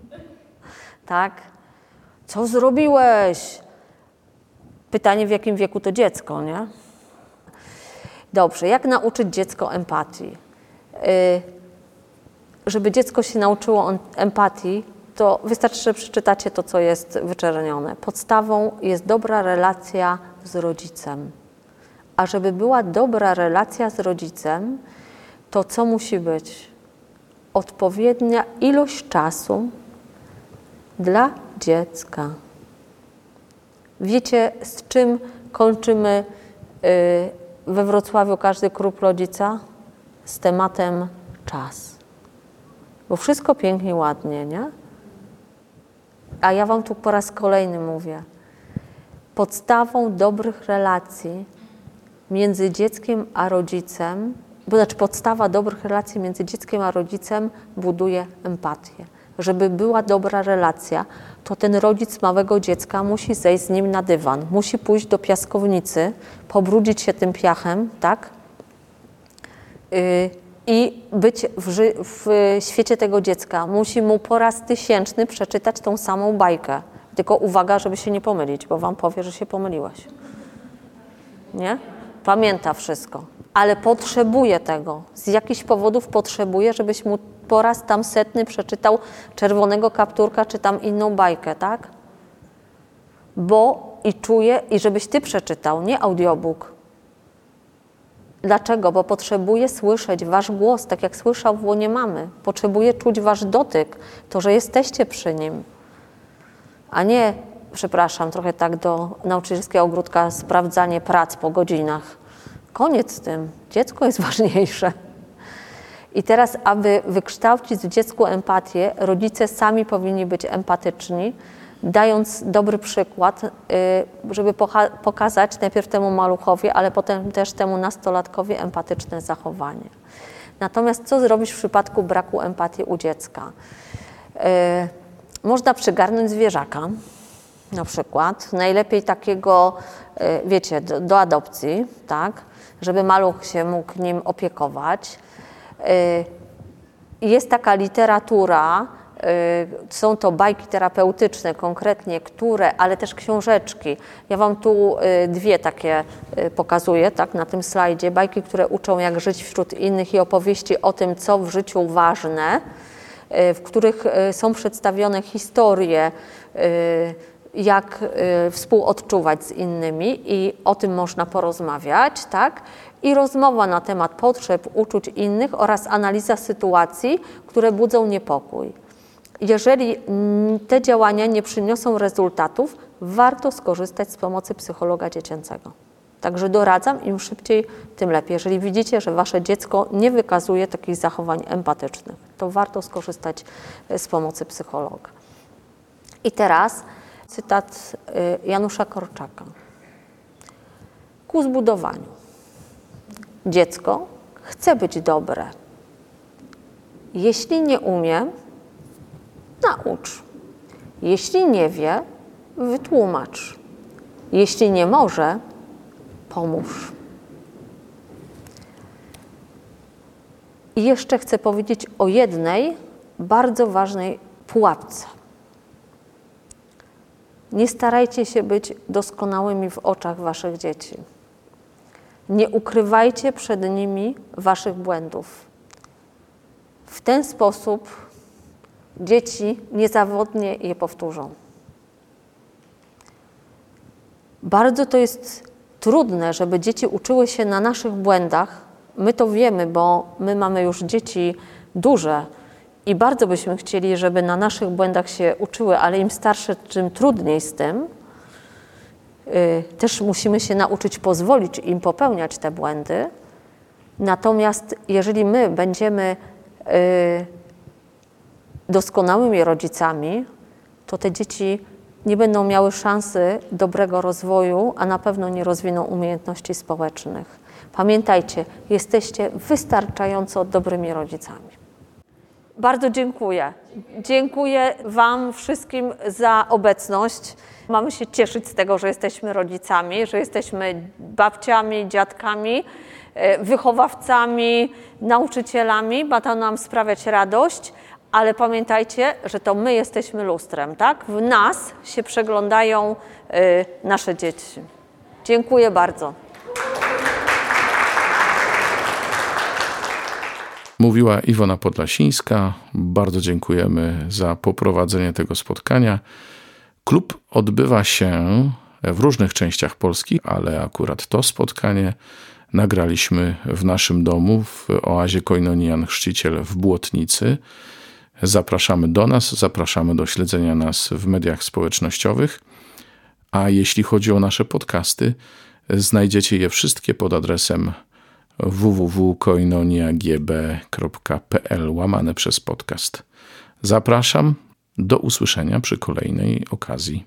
tak? Co zrobiłeś? Pytanie, w jakim wieku to dziecko, nie? Dobrze, jak nauczyć dziecko empatii? Y, żeby dziecko się nauczyło empatii, to wystarczy, że przeczytacie to, co jest wyczernione. Podstawą jest dobra relacja z rodzicem. A żeby była dobra relacja z rodzicem, to co musi być? Odpowiednia ilość czasu dla dziecka. Wiecie, z czym kończymy y, we Wrocławiu każdy klub rodzica? Z tematem czas. Bo wszystko pięknie, ładnie, nie? A ja Wam tu po raz kolejny mówię. Podstawą dobrych relacji między dzieckiem a rodzicem, bo znaczy podstawa dobrych relacji między dzieckiem a rodzicem buduje empatię. Żeby była dobra relacja, to ten rodzic małego dziecka musi zejść z nim na dywan, musi pójść do piaskownicy, pobrudzić się tym piachem, tak? Yy, I być w, w świecie tego dziecka. Musi mu po raz tysięczny przeczytać tą samą bajkę. Tylko uwaga, żeby się nie pomylić, bo wam powie, że się pomyliłeś. Nie? Pamięta wszystko, ale potrzebuje tego. Z jakichś powodów potrzebuje, żebyś mu po raz tam setny przeczytał czerwonego kapturka, czy tam inną bajkę, tak? Bo i czuje, i żebyś ty przeczytał, nie audiobook. Dlaczego? Bo potrzebuje słyszeć wasz głos, tak jak słyszał w łonie mamy. Potrzebuje czuć wasz dotyk, to, że jesteście przy nim. A nie, przepraszam, trochę tak do nauczycielskiego ogródka, sprawdzanie prac po godzinach. Koniec z tym. Dziecko jest ważniejsze. I teraz, aby wykształcić w dziecku empatię, rodzice sami powinni być empatyczni, dając dobry przykład, y, żeby pokazać najpierw temu maluchowi, ale potem też temu nastolatkowi empatyczne zachowanie. Natomiast co zrobić w przypadku braku empatii u dziecka? Y, można przygarnąć zwierzaka, na przykład, najlepiej takiego, y, wiecie, do, do adopcji, tak, żeby maluch się mógł nim opiekować Y, jest taka literatura, y, są to bajki terapeutyczne konkretnie, które, ale też książeczki. Ja Wam tu y, dwie takie pokazuję, tak, na tym slajdzie. Bajki, które uczą, jak żyć wśród innych i opowieści o tym, co w życiu ważne, w których są przedstawione historie, jak współodczuwać z innymi i o tym można porozmawiać, tak? i rozmowa na temat potrzeb, uczuć innych oraz analiza sytuacji, które budzą niepokój. Jeżeli te działania nie przyniosą rezultatów, warto skorzystać z pomocy psychologa dziecięcego. Także doradzam, im szybciej, tym lepiej. Jeżeli widzicie, że wasze dziecko nie wykazuje takich zachowań empatycznych, to warto skorzystać e, z pomocy psychologa. I teraz cytat e, Janusza Korczaka. Ku zbudowaniu Dziecko chce być dobre. Jeśli nie umie, naucz. Jeśli nie wie, wytłumacz. Jeśli nie może, pomóż. I jeszcze chcę powiedzieć o jednej bardzo ważnej pułapce. Nie starajcie się być doskonałymi w oczach waszych dzieci. Nie ukrywajcie przed nimi waszych błędów. W ten sposób dzieci niezawodnie je powtórzą. Bardzo to jest trudne, żeby dzieci uczyły się na naszych błędach. My to wiemy, bo my mamy już dzieci duże i bardzo byśmy chcieli, żeby na naszych błędach się uczyły, ale im starsze, tym trudniej z tym. Y, też musimy się nauczyć pozwolić im popełniać te błędy. Natomiast jeżeli my będziemy y, doskonałymi rodzicami, to te dzieci nie będą miały szansy dobrego rozwoju, a na pewno nie rozwiną umiejętności społecznych. Pamiętajcie, jesteście wystarczająco dobrymi rodzicami. Bardzo dziękuję. Dziękuję Wam wszystkim za obecność. Mamy się cieszyć z tego, że jesteśmy rodzicami, że jesteśmy babciami, dziadkami, e, wychowawcami, nauczycielami. Ma to nam sprawiać radość, ale pamiętajcie, że to my jesteśmy lustrem, tak? W nas się przeglądają e, nasze dzieci. Dziękuję bardzo. Mówiła Iwona Podlasińska. Bardzo dziękujemy za poprowadzenie tego spotkania. Klub odbywa się w różnych częściach Polski, ale akurat to spotkanie nagraliśmy w naszym domu w oazie Koinonian Chrzciciel w Błotnicy. Zapraszamy do nas, zapraszamy do śledzenia nas w mediach społecznościowych. A jeśli chodzi o nasze podcasty, znajdziecie je wszystkie pod adresem www.koinoniagb.pl łamane przez podcast. Zapraszam do usłyszenia przy kolejnej okazji.